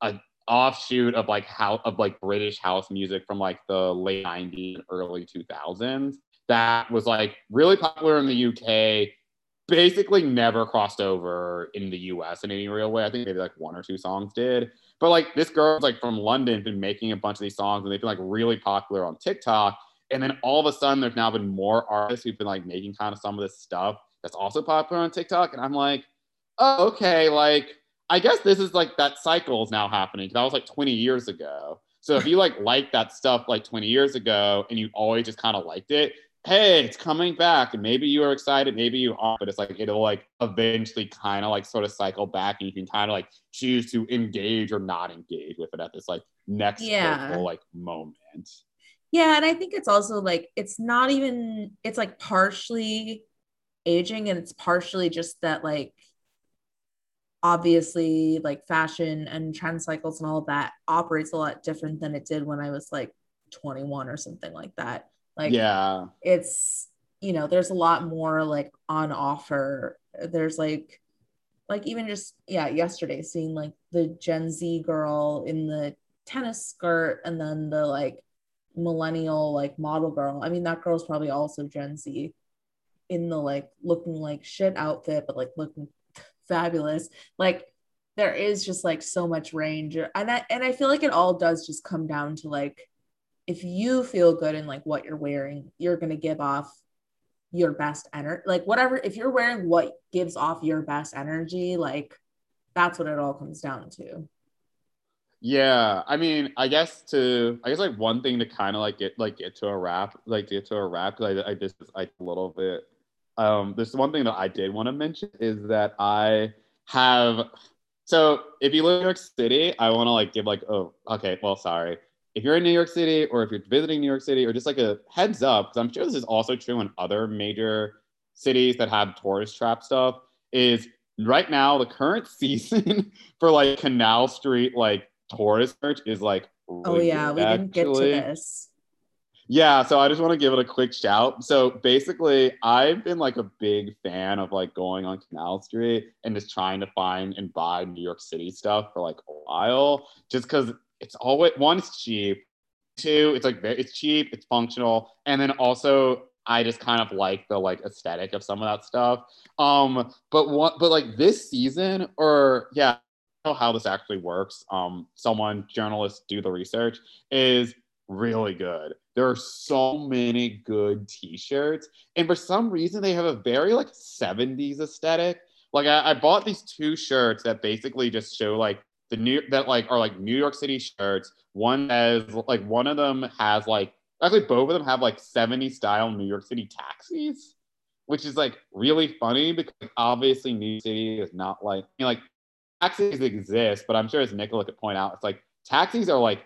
a offshoot of like how of like British house music from like the late 90s and early 2000s that was like really popular in the UK basically never crossed over in the US in any real way. I think maybe like one or two songs did. But like this girl's like from London been making a bunch of these songs and they've been like really popular on TikTok. And then all of a sudden there's now been more artists who've been like making kind of some of this stuff that's also popular on TikTok. And I'm like, oh, okay, like I guess this is like that cycle is now happening. That was like 20 years ago. So if you like like that stuff like 20 years ago and you always just kind of liked it, hey, it's coming back. And maybe you are excited, maybe you aren't, but it's like it'll like eventually kind of like sort of cycle back and you can kind of like choose to engage or not engage with it at this like next yeah. like moment. Yeah, and I think it's also like it's not even it's like partially aging and it's partially just that like obviously like fashion and trend cycles and all of that operates a lot different than it did when I was like 21 or something like that. Like yeah, it's you know, there's a lot more like on offer. There's like like even just yeah, yesterday seeing like the Gen Z girl in the tennis skirt and then the like millennial like model girl. I mean that girl's probably also Gen Z in the like looking like shit outfit but like looking fabulous. Like there is just like so much range. And I and I feel like it all does just come down to like if you feel good in like what you're wearing, you're gonna give off your best energy like whatever if you're wearing what gives off your best energy like that's what it all comes down to yeah, I mean, I guess to I guess like one thing to kind of like get like get to a wrap, like get to a wrap I I just like a little bit. Um, there's one thing that I did want to mention is that I have. So if you live in New York City, I want to like give like oh okay well sorry if you're in New York City or if you're visiting New York City or just like a heads up because I'm sure this is also true in other major cities that have tourist trap stuff is right now the current season for like Canal Street like tourist search is like really oh yeah we didn't get to this. Yeah so i just want to give it a quick shout. So basically i've been like a big fan of like going on canal street and just trying to find and buy new york city stuff for like a while just because it's always one it's cheap two it's like very, it's cheap it's functional and then also I just kind of like the like aesthetic of some of that stuff. Um, but what but like this season, or yeah, how this actually works. Um, someone journalists do the research is really good. There are so many good T-shirts, and for some reason they have a very like '70s aesthetic. Like I, I bought these two shirts that basically just show like the new that like are like New York City shirts. One has like one of them has like actually both of them have like 70 style New York City taxis, which is like really funny because obviously New York City is not like you know, like taxis exist, but I'm sure as Nicola could point out, it's like taxis are like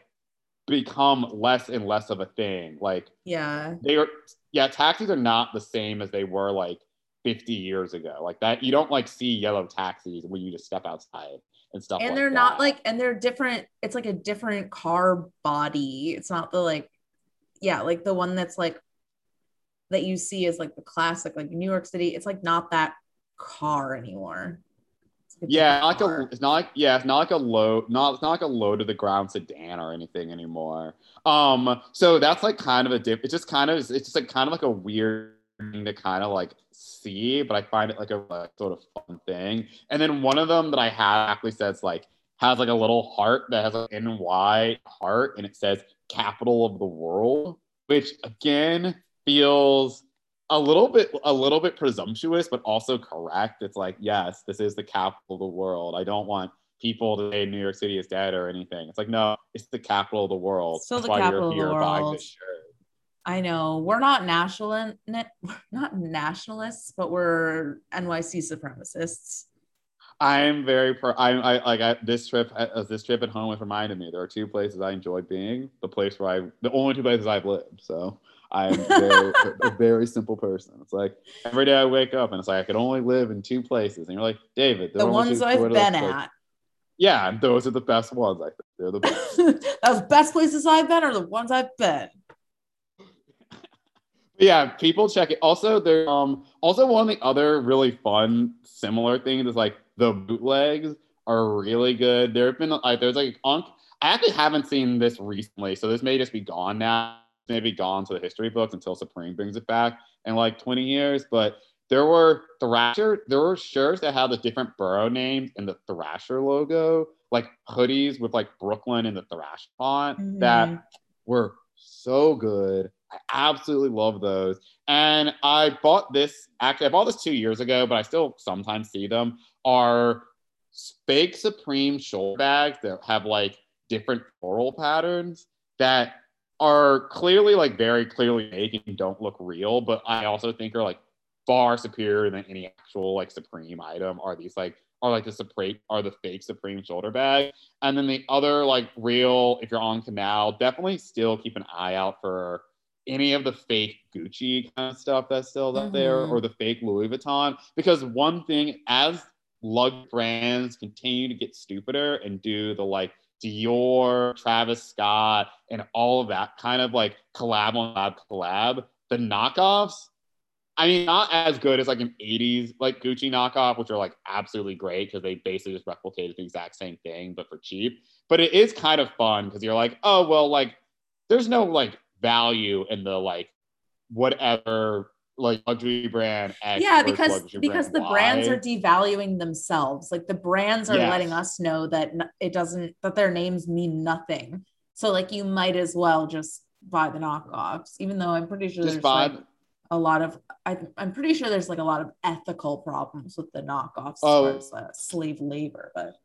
become less and less of a thing. Like, yeah, they are, yeah, taxis are not the same as they were like 50 years ago. Like that, you don't like see yellow taxis when you just step outside and stuff. And like they're that. not like, and they're different. It's like a different car body. It's not the like, yeah, like the one that's like that you see is like the classic, like New York City. It's like not that car anymore yeah, not like a, it's not like yeah, it's not like a low, not it's not like a low to the ground sedan or anything anymore. Um, so that's like kind of a dip. It's just kind of it's just like kind of like a weird thing to kind of like see, but I find it like a like, sort of fun thing. And then one of them that I have actually says like has like a little heart that has an NY heart, and it says capital of the world, which again feels a little bit a little bit presumptuous but also correct it's like yes this is the capital of the world i don't want people to say new york city is dead or anything it's like no it's the capital of the world still That's the capital of the world i know we're not national not nationalists but we're nyc supremacists I'm very pro. I'm I like I, this trip. Uh, this trip at home has reminded me there are two places I enjoy being. The place where I, the only two places I've lived. So I'm very, a very simple person. It's like every day I wake up and it's like I could only live in two places, and you're like, David, the ones I've been at. Yeah, those are the best ones. I think they're the best. the best places I've been are the ones I've been. yeah, people check it. Also, there um also one of the other really fun similar things is like the bootlegs are really good. There have been like there's like on I actually haven't seen this recently, so this may just be gone now maybe gone to the history books until Supreme brings it back in like 20 years. But there were Thrasher, there were shirts that had the different borough names and the Thrasher logo, like hoodies with like Brooklyn and the Thrash font mm-hmm. that were so good. I absolutely love those. And I bought this actually, I bought this two years ago, but I still sometimes see them. Are fake Supreme shoulder bags that have like different floral patterns that are clearly like very clearly made and don't look real, but I also think are like far superior than any actual like Supreme item. Are these like are like the Supreme are the fake Supreme shoulder bag, and then the other like real. If you're on Canal, definitely still keep an eye out for any of the fake Gucci kind of stuff that's still mm-hmm. there, or the fake Louis Vuitton. Because one thing, as lug brands continue to get stupider and do the like Dior, Travis Scott, and all of that kind of like collab on lab collab. The knockoffs, I mean, not as good as like an 80s like Gucci knockoff, which are like absolutely great because they basically just replicated the exact same thing, but for cheap. But it is kind of fun because you're like, oh, well, like there's no like value in the like whatever like luxury brand X yeah because because the y. brands are devaluing themselves like the brands are yes. letting us know that it doesn't that their names mean nothing so like you might as well just buy the knockoffs even though i'm pretty sure just there's buy, like a lot of I, I'm pretty sure there's like a lot of ethical problems with the knockoffs Oh. as far as uh, slave labor, but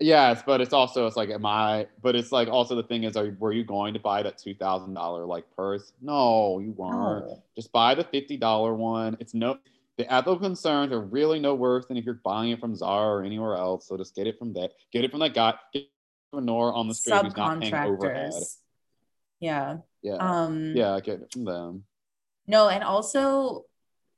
Yes, but it's also it's like am I? But it's like also the thing is, are were you going to buy that two thousand dollar like purse? No, you weren't. no. Just buy the fifty dollar one. It's no the ethical concerns are really no worse than if you're buying it from Zara or anywhere else. So just get it from that. Get it from that guy. Get it from Nora on the street who's not paying overhead. subcontractors. Yeah. Yeah, Um yeah, get it from them. No, and also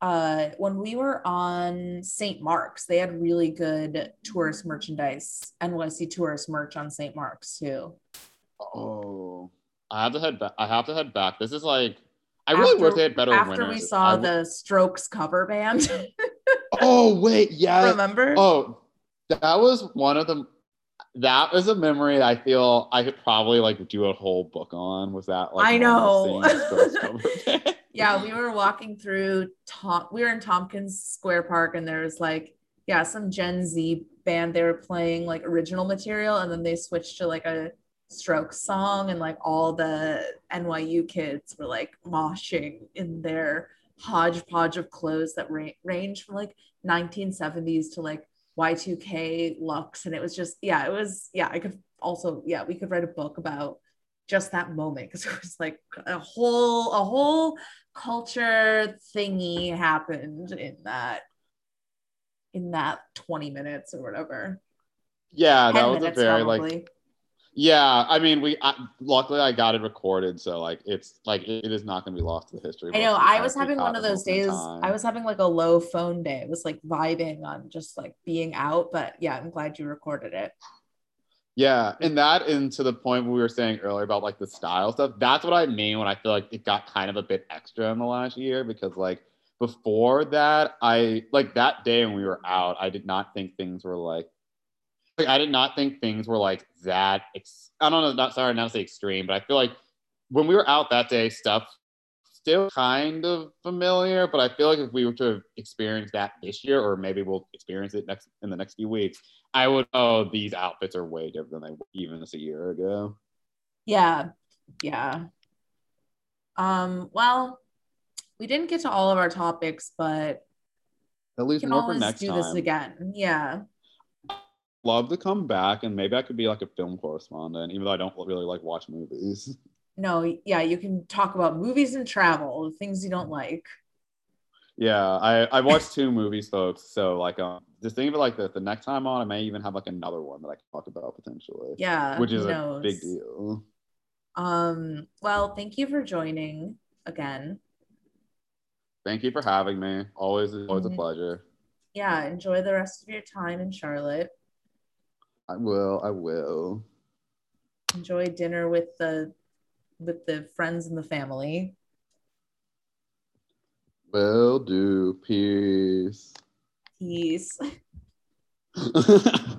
uh when we were on St. Mark's, they had really good tourist merchandise, NYC tourist merch on St. Mark's too. Oh, I have to head back. I have to head back. This is like I really After- wish they had better After winners. we saw w- the Strokes cover band. Oh wait, yeah. Remember? Oh, that was one of the. That was a memory I feel I could probably like do a whole book on. Was that like I know. yeah, we were walking through Tom we were in Tompkins Square Park and there was like, yeah, some Gen Z band. They were playing like original material and then they switched to like a Strokes song and like all the NYU kids were like moshing in their hodgepodge of clothes that ra- range from like 1970s to like Y2K looks. And it was just, yeah, it was, yeah, I could also, yeah, we could write a book about just that moment because it was like a whole a whole culture thingy happened in that in that 20 minutes or whatever Yeah, that was a very like. Yeah, I mean, we I, luckily I got it recorded, so like it's like it, it is not going to be lost to the history. i know i was having one of those days time. i was having like a low phone day it was like vibing on just like being out but yeah i'm glad you recorded it Yeah, and that and to the point we were saying earlier about like the style stuff. That's what I mean when I feel like it got kind of a bit extra in the last year because like before that, I like that day when we were out, I did not think things were like like I did not think things were like that. Ex- I don't know, not sorry, not to say extreme, but I feel like when we were out that day, stuff still kind of familiar. But I feel like if we were to experience that this year, or maybe we'll experience it next in the next few weeks, I would. Oh, these outfits are way different than they were even just a year ago. yeah yeah um well we didn't get to all of our topics but At least we can always next do time. this again yeah Love to come back, and maybe I could be like a film correspondent, even though I don't really like watch movies. no yeah you can talk about movies and travel things you don't like Yeah, I I watched two movies, folks. So like, um, just think of it like this: the next time on, I may even have like another one that I can talk about potentially, yeah which is a big deal. um well thank you for joining again Thank you for having me. Always, always a Mhm. pleasure. yeah enjoy the rest of your time in charlotte I will. I will. enjoy dinner with the with the friends and the family Will do. Peace. peace.